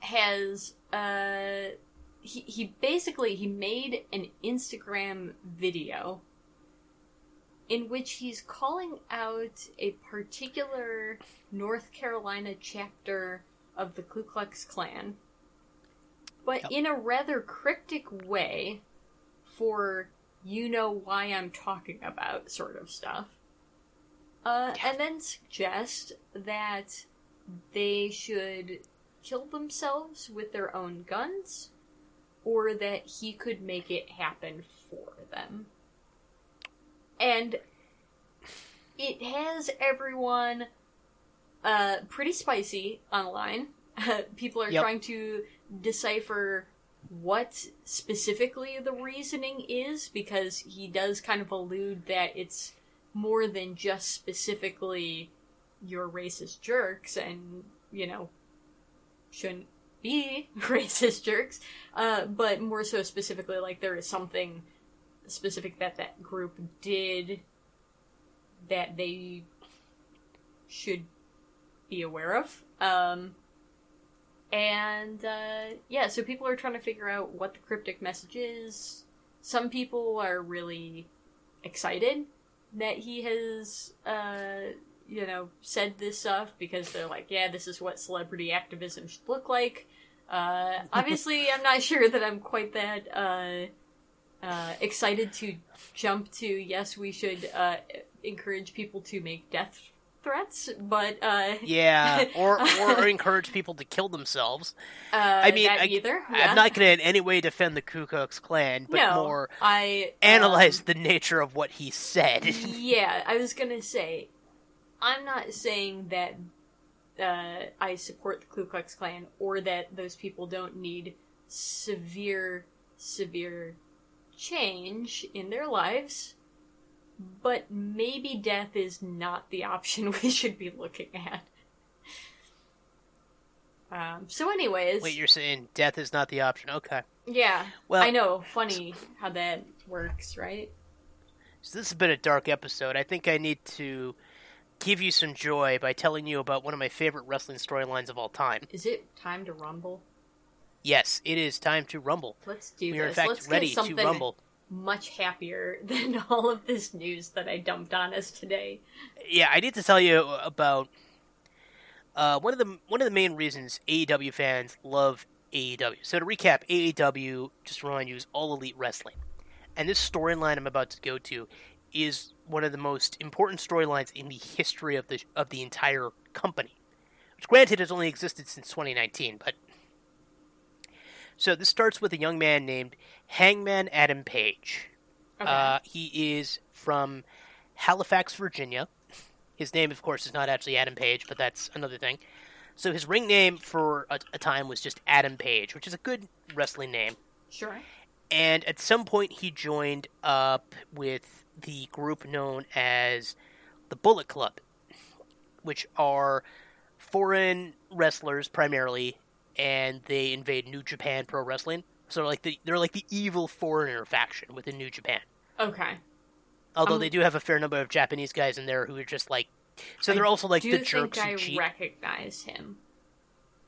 has uh, he he basically he made an Instagram video in which he's calling out a particular North Carolina chapter of the Ku Klux Klan, but Yep. in a rather cryptic way for you know why I'm talking about sort of stuff. Uh, and then suggest that they should kill themselves with their own guns or that he could make it happen for them. And it has everyone uh, pretty spicy online. People are Yep. trying to decipher what specifically the reasoning is because he does kind of allude that it's more than just specifically you're racist jerks and, you know, shouldn't be racist jerks, uh, but more so specifically like there is something specific that that group did that they should be aware of. Um, and uh, yeah, so people are trying to figure out what the cryptic message is. Some people are really excited that he has, uh, you know, said this stuff because they're like, yeah, this is what celebrity activism should look like. Uh, obviously, I'm not sure that I'm quite that uh, uh, excited to jump to yes, we should uh, encourage people to make death threats, but uh, Yeah, or or encourage people to kill themselves. uh, I mean, I, either. Yeah. I'm not going to in any way defend the Ku Klux Klan, but no, more I analyze um, the nature of what he said. yeah, I was gonna say, I'm not saying that uh, I support the Ku Klux Klan or that those people don't need severe, severe change in their lives, but maybe death is not the option we should be looking at. Um, so, anyways, Wait, you're saying death is not the option? Okay. yeah, Well, I know, funny how that works, right? So this has been a dark episode. I think I need to give you some joy by telling you about one of my favorite wrestling storylines of all time. Is it time to rumble? Yes, it is time to rumble. Let's do We are in this. fact Let's ready get to something rumble. much happier than all of this news that I dumped on us today. Yeah, I need to tell you about uh, one of the one of the main reasons AEW fans love AEW. So to recap, AEW, just to remind you, is all elite wrestling, and this storyline I'm about to go to is one of the most important storylines in the history of the of the entire company. Which, granted, has only existed since 2019, but so this starts with a young man named Hangman Adam Page. Okay. Uh, he is from Halifax, Virginia. His name, of course, is not actually Adam Page, but that's another thing. So his ring name for a, a time was just Adam Page, which is a good wrestling name. sure. And at some point, he joined up with the group known as the Bullet Club, which are foreign wrestlers primarily, and they invade New Japan Pro Wrestling. So like the, they're like the evil foreigner faction within New Japan. Okay. Although Um, they do have a fair number of Japanese guys in there who are just like, so they're also like do the think jerks I who cheat. recognize him.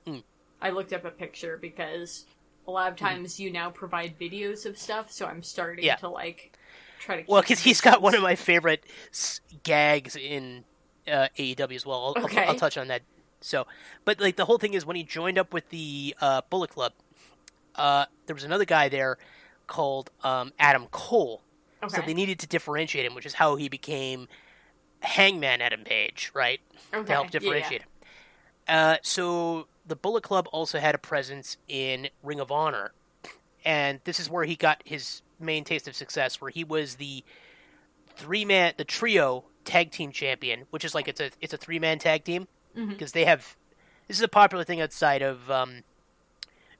Hmm. I looked up a picture because a lot of times you now provide videos of stuff, so I'm starting Yeah. to like try to. Well, because he's got one of my favorite s- gags in uh, AEW as well. I'll, Okay. I'll, I'll touch on that. So, but like the whole thing is when he joined up with the uh, Bullet Club, uh, there was another guy there called um, Adam Cole. Okay. So they needed to differentiate him, which is how he became Hangman Adam Page, right? okay. to help yeah, yeah. differentiate him. Uh, so the Bullet Club also had a presence in Ring of Honor, and this is where he got his main taste of success, where he was the three man, the trio tag team champion, which is like it's a it's a three man tag team because they have this is a popular thing outside of um,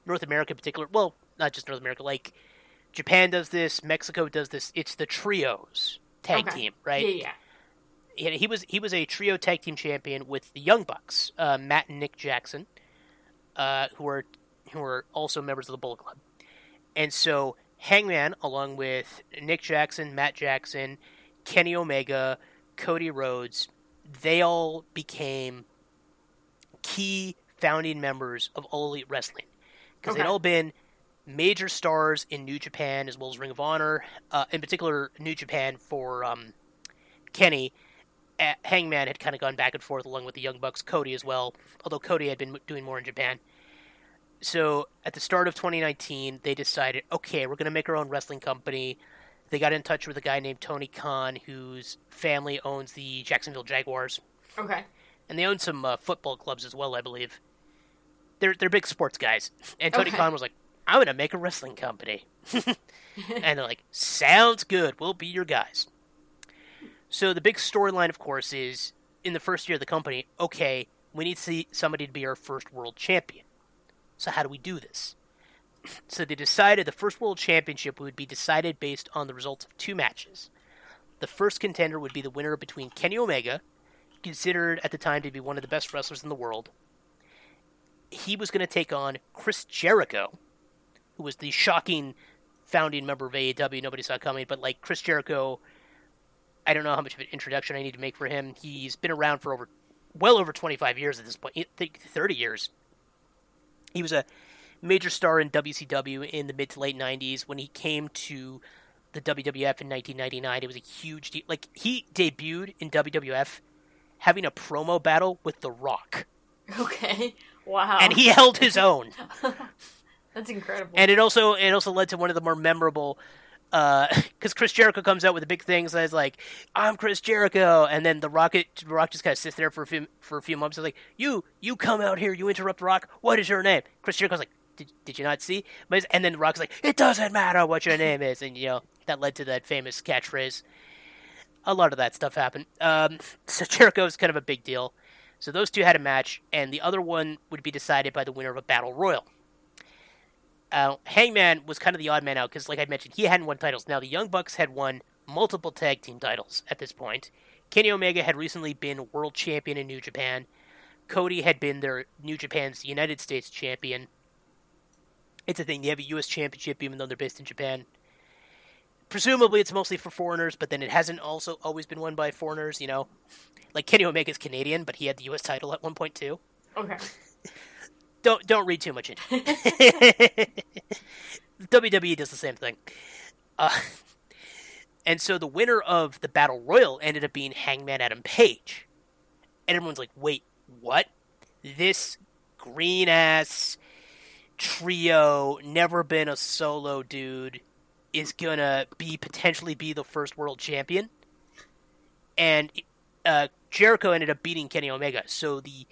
North America in particular. Well, not just North America, like Japan does this, Mexico does this. It's the trios tag Okay. team, right? Yeah, yeah. Yeah, he was he was a trio tag team champion with the Young Bucks, uh, Matt and Nick Jackson, uh, who are who are also members of the Bullet Club, and so Hangman, along with Nick Jackson, Matt Jackson, Kenny Omega, Cody Rhodes, they all became key founding members of All Elite Wrestling. Because they'd all been major stars in New Japan as well as Ring of Honor, uh, in particular New Japan for um, Kenny. Hangman had kind of gone back and forth along with the Young Bucks, Cody as well, although Cody had been doing more in Japan. So at the start of 2019, they decided, okay, we're going to make our own wrestling company. They got in touch with a guy named Tony Khan, whose family owns the Jacksonville Jaguars, Okay. and they own some uh, football clubs as well, I believe. They're they're big sports guys, and Tony Okay. Khan was like, "I'm going to make a wrestling company," and they're like, "Sounds good. We'll be your guys." So the big storyline, of course, is in the first year of the company. Okay, we need to see somebody to be our first world champion. So how do we do this? So they decided the first world championship would be decided based on the results of two matches. The first contender would be the winner between Kenny Omega, considered at the time to be one of the best wrestlers in the world. He was going to take on Chris Jericho, who was the shocking founding member of AEW. Nobody saw coming, but like Chris Jericho, I don't know how much of an introduction I need to make for him. He's been around for over, well over 25 years at this point. I think 30 years. He was a major star in WCW in the mid to late 90s. When he came to the WWF in 1999, it was a huge deal. Like, he debuted in WWF having a promo battle with The Rock, Okay. Wow. and he held his own. That's incredible. and it also it also led to one of the more memorable because Chris Jericho comes out with the big things as like I'm Chris Jericho, and then the Rocket Rock just kind of sits there for a few for a few moments. He's like, "You you come out here, you interrupt Rock. What is your name?" Chris Jericho's like, "Did, did you not see?" But and then the Rock's like, "It doesn't matter what your name is," and you know that led to that famous catchphrase. A lot of that stuff happened. Um, so Jericho's kind of a big deal. So those two had a match, and the other one would be decided by the winner of a battle royal uh, Hangman was kind of the odd man out because, like I mentioned, he hadn't won titles. Now the Young Bucks had won multiple tag team titles at this point. Kenny Omega had recently been world champion in New Japan. Cody had been their New Japan's United States champion. It's a thing; they have a U.S. championship even though they're based in Japan. Presumably, it's mostly for foreigners, but then it hasn't also always been won by foreigners. You know, like Kenny Omega's Canadian, but he had the U.S. title at one point too okay. don't don't read too much into it. WWE does the same thing. Uh, and so the winner of the Battle Royal ended up being Hangman Adam Page. And everyone's like, wait, what? This green ass trio, never been a solo dude, is gonna be potentially be the first world champion? And uh, Jericho ended up beating Kenny Omega. So the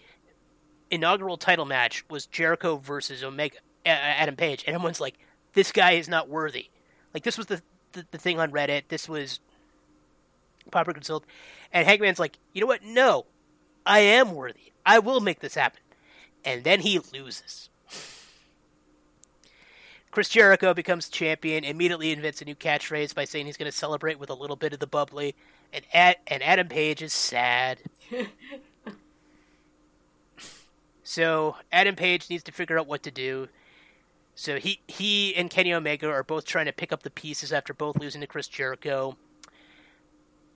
inaugural title match was Jericho versus Omega, Adam Page, and everyone's like, "This guy is not worthy." Like this was the the, the thing on Reddit. This was Popular Consult, and Hangman's like, "You know what? No, I am worthy. I will make this happen." And then he loses. Chris Jericho becomes champion, immediately invents a new catchphrase by saying he's going to celebrate with a little bit of the bubbly, and Ad- and Adam Page is sad. So Adam Page needs to figure out what to do. So he he and Kenny Omega are both trying to pick up the pieces after both losing to Chris Jericho.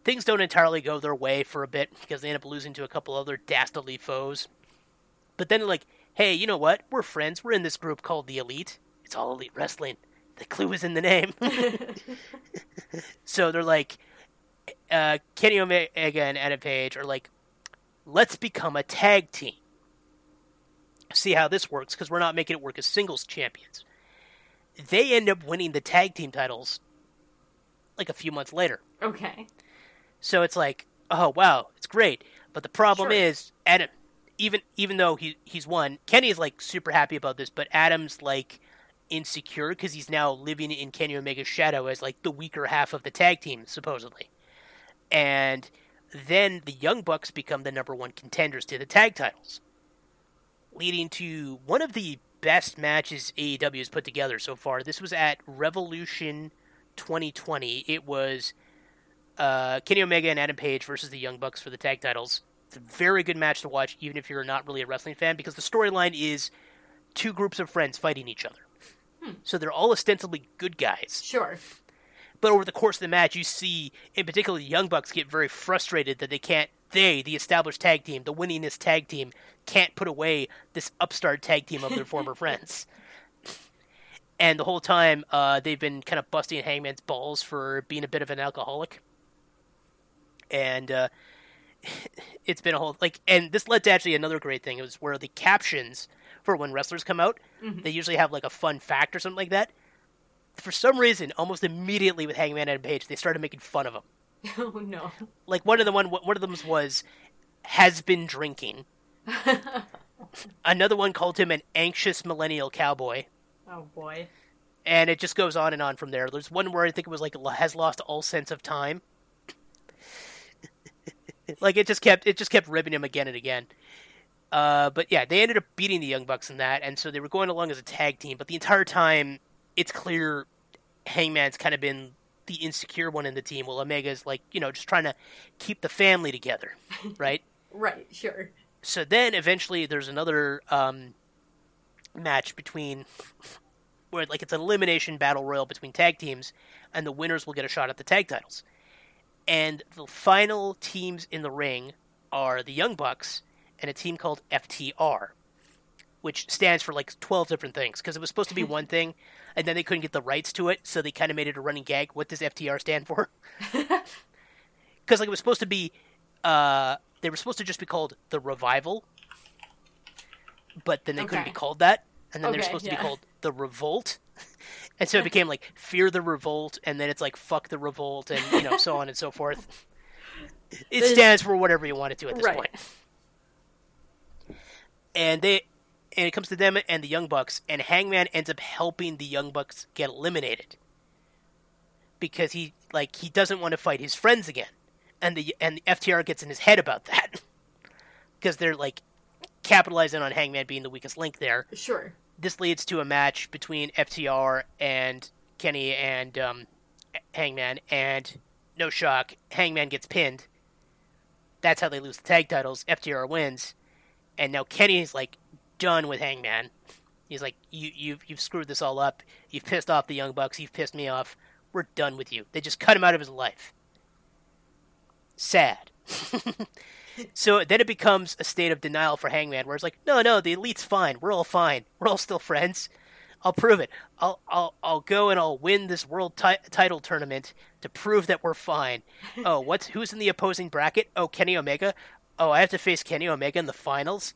Things don't entirely go their way for a bit because they end up losing to a couple other dastardly foes. But then like, hey, you know what? We're friends. We're in this group called the Elite. It's all Elite Wrestling. The clue is in the name. so they're like, uh, Kenny Omega and Adam Page are like, let's become a tag team see how this works because we're not making it work as singles champions. They end up winning the tag team titles like a few months later. okay. So it's like, oh wow, it's great. But the problem Sure. is Adam even even though he he's won, Kenny is like super happy about this, but Adam's like insecure because he's now living in Kenny Omega's shadow as like the weaker half of the tag team supposedly. And then the Young Bucks become the number one contenders to the tag titles, leading to one of the best matches AEW has put together so far. This was at Revolution 2020. It was uh, Kenny Omega and Adam Page versus the Young Bucks for the tag titles. It's a very good match to watch, even if you're not really a wrestling fan, because the storyline is two groups of friends fighting each other. So they're all ostensibly good guys. Sure. But over the course of the match, you see, in particular, the Young Bucks get very frustrated that they can't, they, the established tag team, the winningest tag team, can't put away this upstart tag team of their former friends. and the whole time uh, they've been kind of busting Hangman's balls for being a bit of an alcoholic, and uh, it's been a whole like, and this led to actually another great thing. It was where the captions for when wrestlers come out, Mhm. they usually have like a fun fact or something like that. For some reason, almost immediately with Hangman and Page, they started making fun of him. oh no. Like one of the one one of them was has been drinking. Another one called him an anxious millennial cowboy. oh boy. and it just goes on and on from there. There's one where I think it was like has lost all sense of time. like it just kept it just kept ribbing him again and again. Uh, but yeah, they ended up beating the Young Bucks in that, and so they were going along as a tag team. But the entire time, it's clear Hangman's kind of been the insecure one in the team, while Omega's like you know just trying to keep the family together, right? Right, sure. so then eventually there's another um, match between where like it's an elimination battle royal between tag teams and the winners will get a shot at the tag titles and the final teams in the ring are the young bucks and a team called ftr which stands for like 12 different things because it was supposed to be one thing and then they couldn't get the rights to it so they kind of made it a running gag. What does ftr stand for? Because like it was supposed to be uh they were supposed to just be called the revival but then they couldn't be called that and then they're Okay, supposed to be called the revolt and so it became like fear the revolt and then it's like fuck the revolt and you know so on and so forth. It stands for whatever you want it to at this Right. point. And they and it comes to them and the young bucks and hangman ends up helping the young bucks get eliminated because he like he doesn't want to fight his friends again and the and the ftr gets in his head about that because they're like capitalizing on hangman being the weakest link there Sure. this leads to a match between FTR and Kenny and um, Hangman, and no shock, Hangman gets pinned. That's how they lose the tag titles. FTR wins, and now Kenny's like done with Hangman. He's like, you, you've you've screwed this all up. You've pissed off the Young Bucks. You've pissed me off. We're done with you. They just cut him out of his life. Sad. So then it becomes a state of denial for Hangman, where it's like, no, no, the elite's fine. We're all fine. We're all still friends. I'll prove it. I'll I'll I'll go and I'll win this world ti- title tournament to prove that we're fine. Oh, what's who's in the opposing bracket? Oh, Kenny Omega. Oh, I have to face Kenny Omega in the finals.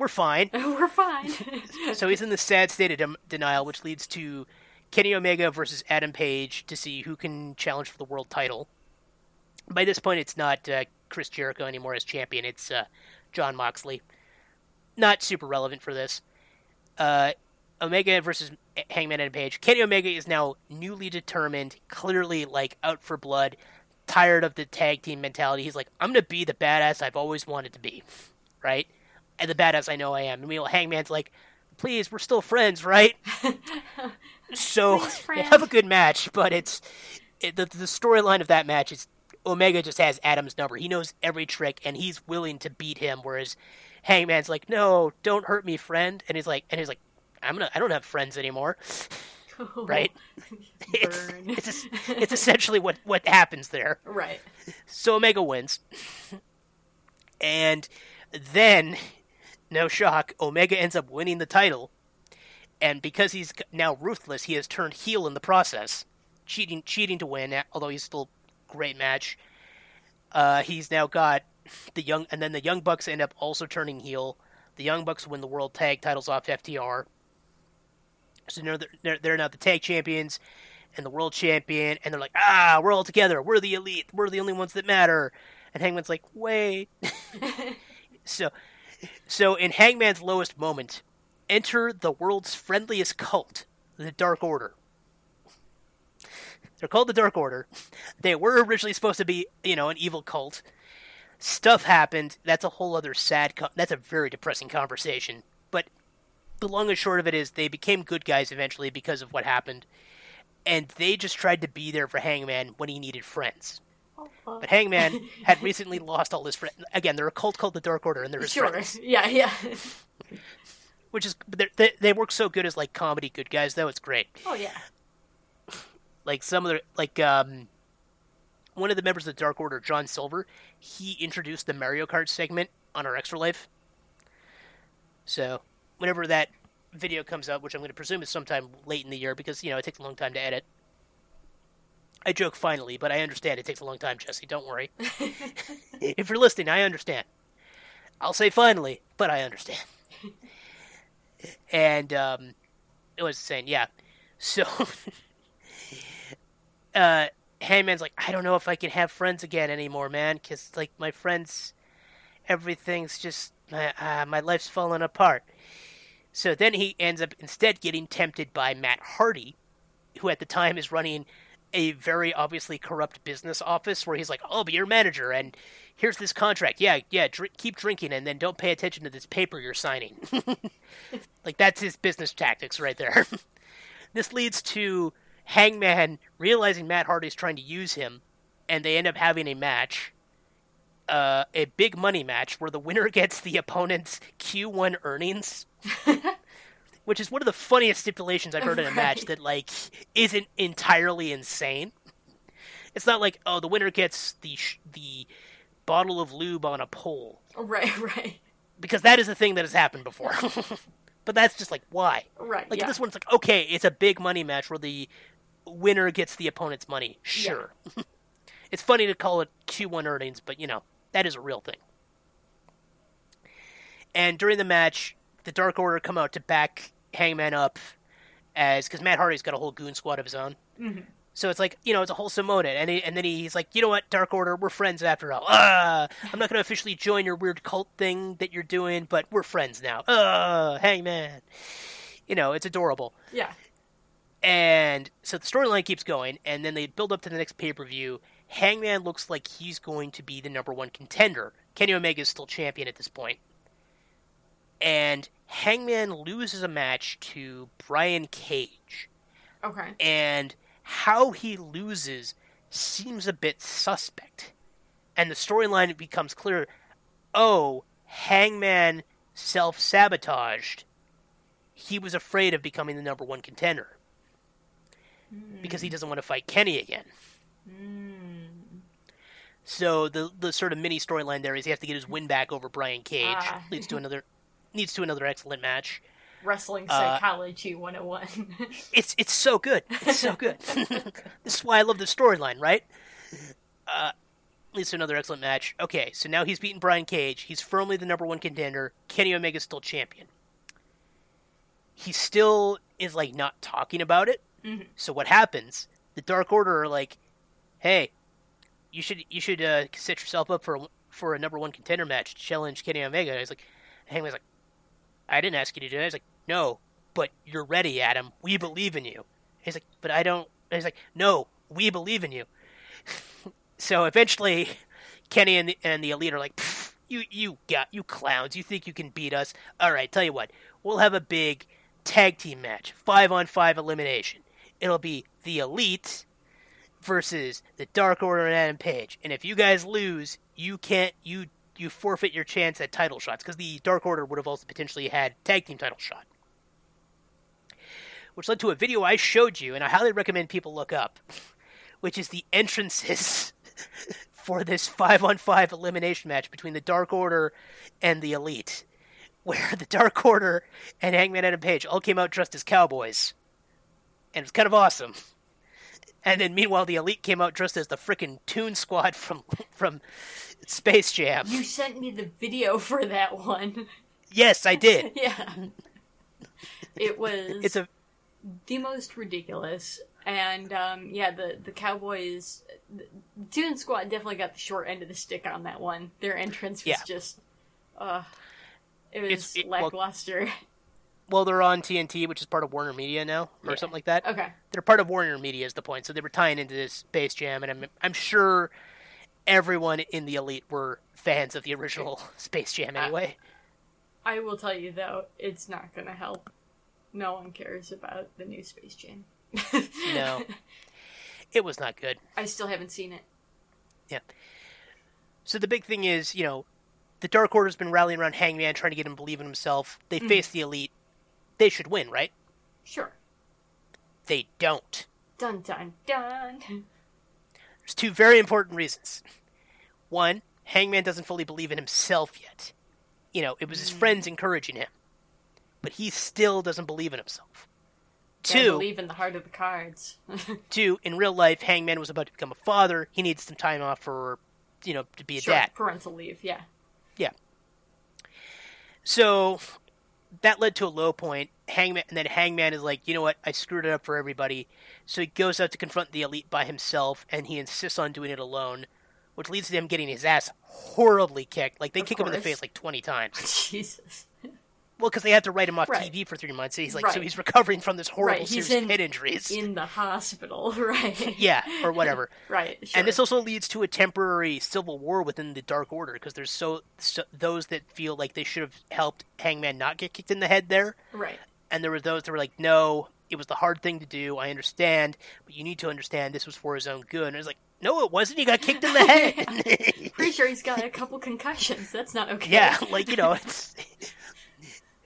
We're fine. We're fine. So he's in the sad state of dem- denial, which leads to Kenny Omega versus Adam Page to see who can challenge for the world title. By this point, it's not uh, Chris Jericho anymore as champion. It's uh, Jon Moxley. Not super relevant for this. Uh, Omega versus Hangman and Page. Kenny Omega is now newly determined, clearly like out for blood, tired of the tag team mentality. He's like, I'm gonna be the badass I've always wanted to be, right? And the badass I know I am. And meanwhile, Hangman's like, please, we're still friends, right? so Please, friend. have a good match, but it's it, the the storyline of that match is Omega just has Adam's number. He knows every trick, and he's willing to beat him. Whereas Hangman's like, "No, don't hurt me, friend." And he's like, and he's like, "I'm gonna, I don't have friends anymore." Right? It's it's, it's essentially what what happens there. right. So Omega wins. and then, no shock, Omega ends up winning the title. And because he's now ruthless, he has turned heel in the process, cheating cheating to win. Although he's still great match. Uh, he's now got the young, and then the Young Bucks end up also turning heel. The Young Bucks win the World Tag Titles off FTR. So they're, they're, they're now the tag champions and the world champion, and they're like, ah, we're all together. We're the elite. We're the only ones that matter. And Hangman's like, wait. so, so in Hangman's lowest moment, enter the world's friendliest cult, the Dark Order. They're called the Dark Order. They were originally supposed to be, you know, an evil cult. Stuff happened. That's a whole other sad. Co- that's a very depressing conversation. But the long and short of it is, they became good guys eventually because of what happened, and they just tried to be there for Hangman when he needed friends. But Hangman had recently lost all his friends. Again, they're a cult called the Dark Order, and they're his Sure. friends, Yeah, yeah. which is they they work so good as like comedy good guys though. It's great. Oh yeah. like some of the like um one of the members of the Dark Order, John Silver, he introduced the Mario Kart segment on our Extra Life. So whenever that video comes out, which I'm going to presume is sometime late in the year because you know it takes a long time to edit. I joke finally, but I understand it takes a long time, Jesse. Don't worry. if you're listening, I understand. I'll say finally, but I understand. and um, it was saying, yeah. So, uh, Hangman's like, I don't know if I can have friends again anymore, man, because like my friends, everything's just uh, uh, my life's falling apart. So then he ends up instead getting tempted by Matt Hardy, who at the time is running a very obviously corrupt business office where he's like, I'll be your manager, and here's this contract. Yeah, yeah, keep drinking, and then don't pay attention to this paper you're signing. like, that's his business tactics right there. this leads to Hangman realizing Matt Hardy's trying to use him, and they end up having a match. Uh, a big money match where the winner gets the opponent's Q1 earnings which is one of the funniest stipulations I've heard in a match that like isn't entirely insane. It's not like oh the winner gets the sh- the bottle of lube on a pole. Right, right. Because that is a thing that has happened before. but that's just like why? Right. Like yeah. this one's like okay, it's a big money match where the winner gets the opponent's money. Sure. Yeah. it's funny to call it Q1 earnings, but you know, that is a real thing. And during the match, the Dark Order come out to back Hangman up as because Matt Hardy's got a whole goon squad of his own. Mm-hmm. So it's like you know it's a wholesome moment, and he, and then he's like, you know what, Dark Order, we're friends after all. Uh, I'm not going to officially join your weird cult thing that you're doing, but we're friends now. Uh, Hangman, you know it's adorable. Yeah. And so the storyline keeps going, and then they build up to the next pay per view. Hangman looks like he's going to be the number one contender. Kenny Omega is still champion at this point and Hangman loses a match to Brian Cage. Okay. And how he loses seems a bit suspect. And the storyline becomes clear oh, Hangman self sabotaged. He was afraid of becoming the number one contender mm. because he doesn't want to fight Kenny again. Mm. So the the sort of mini storyline there is he has to get his win back over Brian Cage. Ah. Leads to another leads to another excellent match. Wrestling psychology uh, 101. it's it's so good. It's so good. this is why I love the storyline, right? Uh, leads to another excellent match. Okay, so now he's beaten Brian Cage. He's firmly the number one contender. Kenny Omega's still champion. He still is like not talking about it. Mm-hmm. So what happens? The Dark Order are like, "Hey, you should you should uh, set yourself up for a, for a number one contender match. Challenge Kenny Omega." And he's like, Hangman's like, I didn't ask you to do it. He's like, no, but you're ready, Adam. We believe in you. He's like, but I don't. He's like, no, we believe in you. so eventually, Kenny and the, and the elite are like, you you got you clowns. You think you can beat us? All right, tell you what, we'll have a big tag team match, five on five elimination. It'll be the elite versus the Dark Order and Adam Page. And if you guys lose, you can't you you forfeit your chance at title shots because the Dark Order would have also potentially had tag team title shot. Which led to a video I showed you, and I highly recommend people look up, which is the entrances for this five on five elimination match between the Dark Order and the Elite, where the Dark Order and Hangman Adam Page all came out dressed as cowboys. And it was kind of awesome. And then meanwhile the Elite came out dressed as the frickin' Toon Squad from from Space Jam. You sent me the video for that one. Yes, I did. yeah. It was It's a the most ridiculous. And um, yeah, the the Cowboys, the Toon Squad definitely got the short end of the stick on that one. Their entrance was Yeah. just, uh, it was it- lackluster. well, they're on TNT, which is part of Warner Media now, or Yeah. something like that. okay, They're part of Warner Media is the point. So they were tying into this Space Jam, and I'm I'm sure everyone in the Elite were fans of the original Space Jam anyway. I will tell you though, it's not gonna help. No one cares about the new Space Jam. No. it was not good. I still haven't seen it. Yeah. So the big thing is, you know, the Dark Order's been rallying around Hangman, trying to get him to believe in himself. They Mhm. face the Elite. They should win, right? Sure. They don't. Dun dun dun. There's two very important reasons. One, Hangman doesn't fully believe in himself yet. You know, it was his mm. friends encouraging him. but he still doesn't believe in himself. Gotta Two, believe in the heart of the cards. two, in real life, Hangman was about to become a father. He needed some time off for, you know, to be a sure, dad. parental leave. Yeah. Yeah. So that led to a low point. Hangman, and then Hangman is like, you know what? I screwed it up for everybody. So he goes out to confront the elite by himself, and he insists on doing it alone, which leads to him getting his ass horribly kicked. Like they Of kick him in the face like twenty times. Jesus. Well, because they had to write him off Right. TV for three months. So he's like, so he's recovering from this horrible Right, series in- of head injuries. In the hospital, right? yeah, or whatever. Right. Sure. And this also leads to a temporary civil war within the Dark Order because there's so, so those that feel like they should have helped Hangman not get kicked in the head there, Right. and there were those that were like, no, it was the hard thing to do. I understand, but you need to understand this was for his own good. And it's like, no, it wasn't. He got kicked in the head. Pretty sure he's got a couple concussions. That's not okay. yeah, like you know, it's.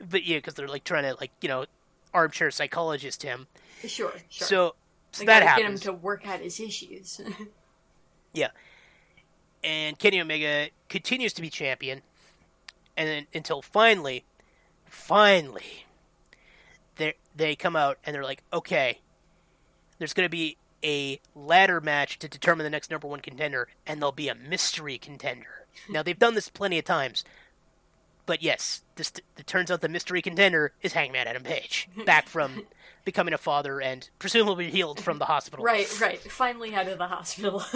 But yeah, because they're like trying to like you know, armchair psychologist him. Sure. Sure. So, so They that gotta happens. get him to work out his issues. Yeah, and Kenny Omega continues to be champion, and then until finally, finally, they they come out and they're like, okay, there's going to be a ladder match to determine the next number one contender, and there'll be a mystery contender. now they've done this plenty of times, but yes, this it turns out the mystery contender is Hangman Adam Page, back from becoming a father and presumably healed from the hospital. right. Right. Finally out of the hospital.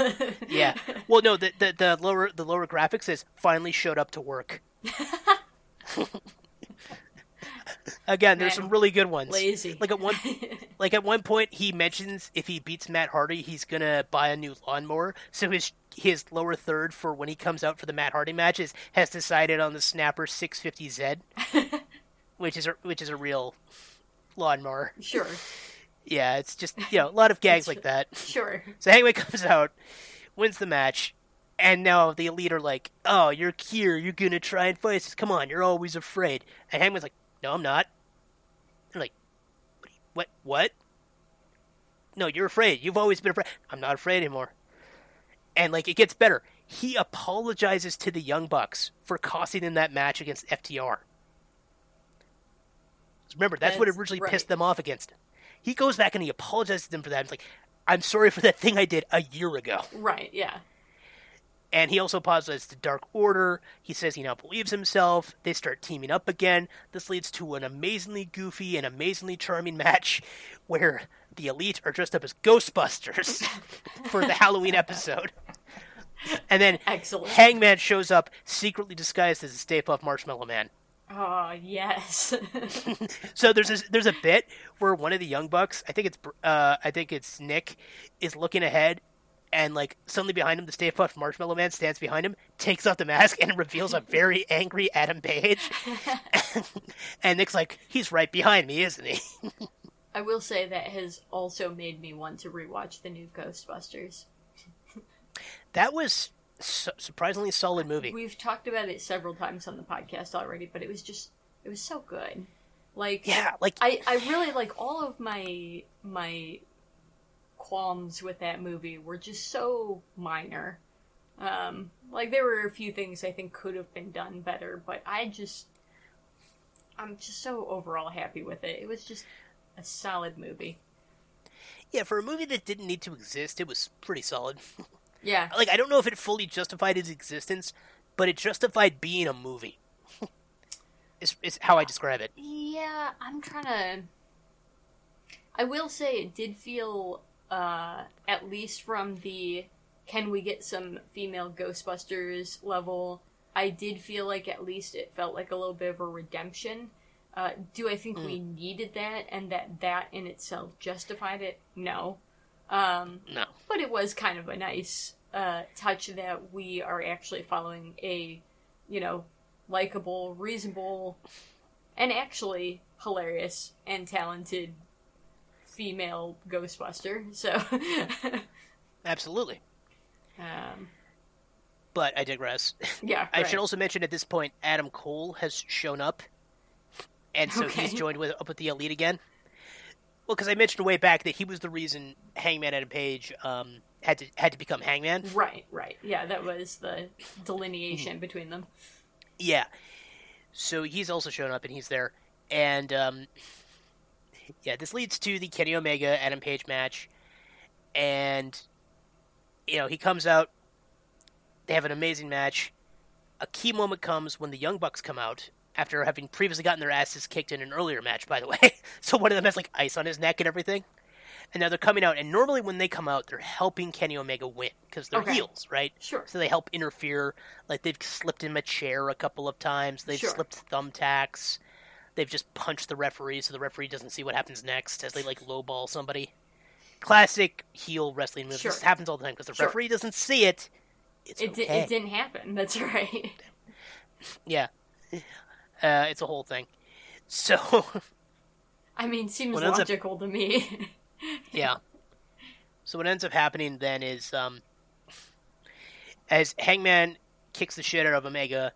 Yeah. Well, no, the, the the lower the lower graphic says finally showed up to work. Again, there's Man, some really good ones. Lazy. Like at one like at one point he mentions if he beats Matt Hardy, he's gonna buy a new lawnmower. So his his lower third for when he comes out for the Matt Hardy matches has decided on the Snapper 650Z, which is a, which is a real lawnmower. sure. Yeah, it's just you know a lot of gags like that. Sure. So Hangman comes out, wins the match, and now the elite are like, "Oh, you're here. You're gonna try and fight us. Come on, you're always afraid." And Hangman's like, "No, I'm not." They're like, "What? What? No, you're afraid. You've always been afraid. I'm not afraid anymore." And like, it gets better. He apologizes to the Young Bucks for costing them that match against FTR. Remember, that's, what originally right. pissed them off against him. He goes back and he apologizes to them for that. He's like, I'm sorry for that thing I did a year ago. Right. Yeah. And he also apologizes the Dark Order. He says he now believes himself. They start teaming up again. This leads to an amazingly goofy and amazingly charming match where the Elite are dressed up as Ghostbusters for the Halloween episode. And then Excellent. Hangman shows up secretly disguised as a Stay Puft Marshmallow Man. Oh yes. So there's this, there's a bit where one of the young bucks, I think it's uh, I think it's Nick, is looking ahead, and like suddenly behind him, the Stay Puft Marshmallow Man stands behind him, takes off the mask, and reveals a very angry Adam Page. and Nick's like, he's right behind me, isn't he? I will say that has also made me want to rewatch the new Ghostbusters. That was su- surprisingly solid movie. We've talked about it several times on the podcast already, but it was just it was so good. Like Yeah, like I, I really like all of my my qualms with that movie were just so minor. Um, like there were a few things I think could have been done better, but I just I'm just so overall happy with it. It was just a solid movie. yeah, for a movie that didn't need to exist, it was pretty solid. Yeah. like I don't know if it fully justified its existence, but it justified being a movie. is is how I describe it. Yeah, I'm trying to. I will say it did feel, uh, at least from the can we get some female Ghostbusters level, I did feel like at least it felt like a little bit of a redemption. Uh, do I think we needed that and that that in itself justified it? No. Um, No. but it was kind of a nice uh, touch that we are actually following a, you know, likable, reasonable, and actually hilarious and talented female Ghostbuster. So, Absolutely. um, But I digress. yeah, I right. should also mention at this point Adam Cole has shown up, and so he's joined with up with the elite again. Well, because I mentioned way back that he was the reason Hangman Adam Page um, had to had to become Hangman. Right, right. Yeah, that was the delineation between them. Yeah. So he's also shown up, and he's there. And um, yeah, this leads to the Kenny Omega Adam Page match, and you know he comes out. They have an amazing match. A key moment comes when the Young Bucks come out after having previously gotten their asses kicked in an earlier match. By the way, so one of them has like ice on his neck and everything. And now they're coming out, and normally when they come out, they're helping Kenny Omega win because they're Okay. heels, right? Sure. So they help interfere. Like they've slipped him a chair a couple of times. They've Sure. slipped thumbtacks. They've just punched the referee so the referee doesn't see what happens next as they like lowball somebody. Classic heel wrestling move. Sure. This happens all the time because the Sure. referee doesn't see it. It's It, okay. it didn't happen. That's right. Yeah, uh, it's a whole thing. So I mean, seems ends up- logical to me. yeah. So what ends up happening then is, um, as Hangman kicks the shit out of Omega,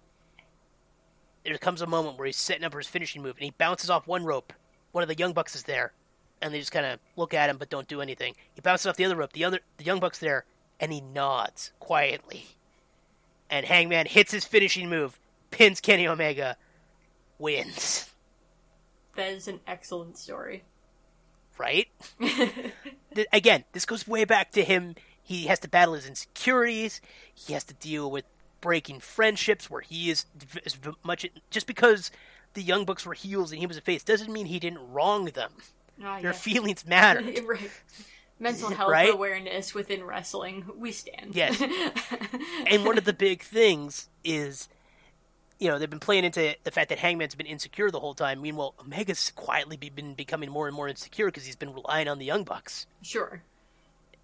there comes a moment where he's setting up for his finishing move, and he bounces off one rope. One of the Young Bucks is there, and they just kind of look at him but don't do anything. He bounces off the other rope. The other, the Young Bucks there, and he nods quietly. And Hangman hits his finishing move, pins Kenny Omega, wins. that is an excellent story. Right? again, this goes way back to him. He has to battle his insecurities. He has to deal with breaking friendships where he is, v- much. Just because the Young Bucks were heels and he was a face doesn't mean he didn't wrong them. Ah, Their yeah. feelings matter. right. Mental health Right? awareness within wrestling, we stand. Yes. and one of the big things is, you know, they've been playing into the fact that Hangman's been insecure the whole time. Meanwhile, Omega's quietly been becoming more and more insecure because he's been relying on the Young Bucks. sure.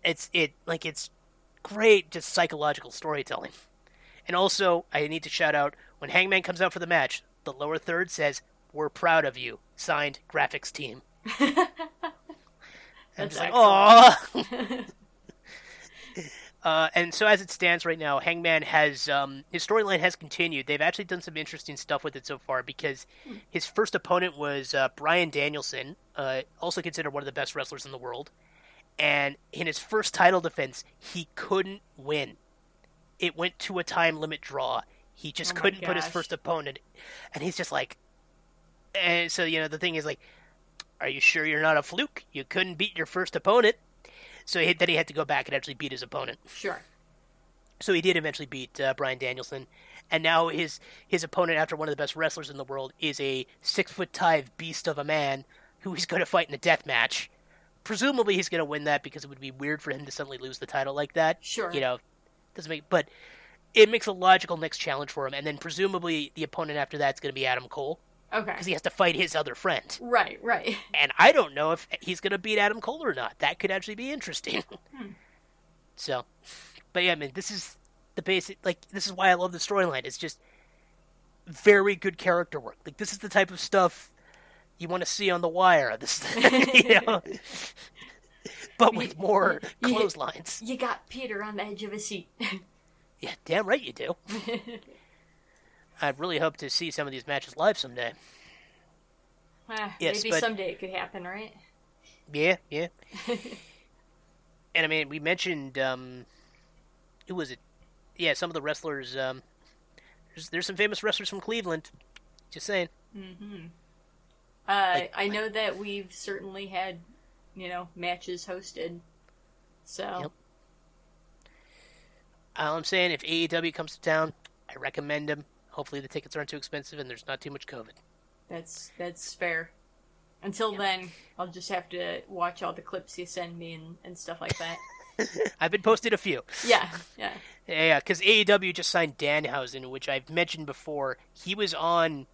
it's it like it's great just psychological storytelling. And also, I need to shout out when Hangman comes out for the match, the lower third says, "We're proud of you." Signed, graphics team. I'm just like, oh. Uh, and so as it stands right now, Hangman has um, his storyline has continued. They've actually done some interesting stuff with it so far because his first opponent was uh, Bryan Danielson, uh, also considered one of the best wrestlers in the world. And in his first title defense, he couldn't win. It went to a time limit draw. He just Oh couldn't put his first opponent, and he's just like, and so you know the thing is like, are you sure you're not a fluke? You couldn't beat your first opponent. So he, then he had to go back and actually beat his opponent. Sure. So he did eventually beat uh, Bryan Danielson, and now his his opponent, after one of the best wrestlers in the world, is a six foot five beast of a man who he's going to fight in a death match. Presumably, he's going to win that because it would be weird for him to suddenly lose the title like that. Sure. You know, doesn't make. But it makes a logical next challenge for him, and then presumably the opponent after that's going to be Adam Cole Okay. because he has to fight his other friend. Right, right. And I don't know if he's going to beat Adam Cole or not. That could actually be interesting. Hmm. So, but yeah, I mean, this is the basic. Like, this is why I love the storyline. It's just very good character work. Like, this is the type of stuff you want to see on The Wire. This, you know, but with more You- clotheslines. You got Peter on the edge of a seat. Yeah, damn right you do. I really hope to see some of these matches live someday. Ah, Yes, maybe but- someday it could happen, right? Yeah, yeah. and I mean, we mentioned um, who was it? Yeah, some of the wrestlers. Um, there's there's some famous wrestlers from Cleveland. Just saying. Uh, Like- I know that we've certainly had, you know, matches hosted. So, Yep. All I'm saying, if AEW comes to town, I recommend them. Hopefully, the tickets aren't too expensive and there's not too much COVID. that's that's fair. Until then, I'll just have to watch all the clips you send me and, and stuff like that. I've been posted a few. yeah, yeah. Yeah, because AEW just signed Danhausen, which I've mentioned before. He was on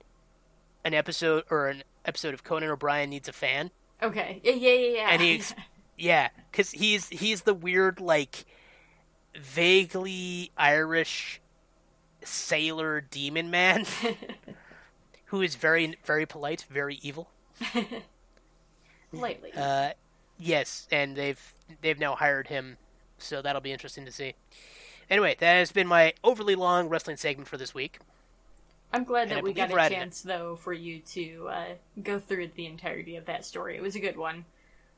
an episode or an episode of Conan O'Brien Needs a Fan. Okay. Yeah, yeah, yeah. yeah. and he ex- yeah because he's he's the weird like vaguely irish sailor demon man who is very very polite very evil Lightly. uh yes and they've they've now hired him so that'll be interesting to see anyway that has been my overly long wrestling segment for this week I'm glad that we got a we're it. chance, though, for you to uh, go through the entirety of that story. It was a good one.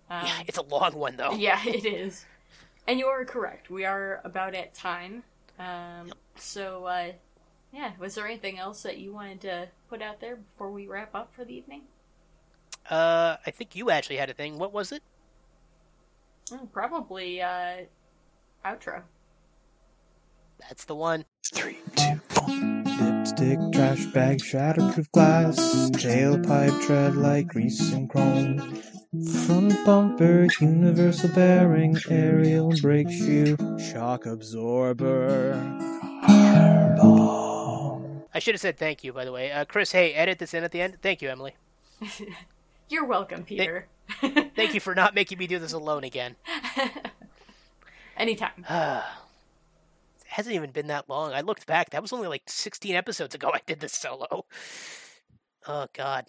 Um, yeah it's a long one though yeah, it is. And you are correct. We are about at time. Um, so, uh, yeah, was there anything else that you wanted to put out there before we wrap up for the evening? Uh, I think you actually had a thing. What was it? Mm, Probably uh, outro. That's the one. Three, two, one. Lipstick, trash bag, shatterproof glass, tailpipe tread like grease and chrome. Front bumper, universal bearing, aerial brake shoe, shock absorber. Hardball. I should have said thank you, by the way. Uh, Chris, hey, edit this in at the end. Thank you, Emily. You're welcome, Peter. Thank you for not making me do this alone again. Anytime. hasn't even been that long. I looked back. That was only like 16 episodes ago I did this solo. Oh, God.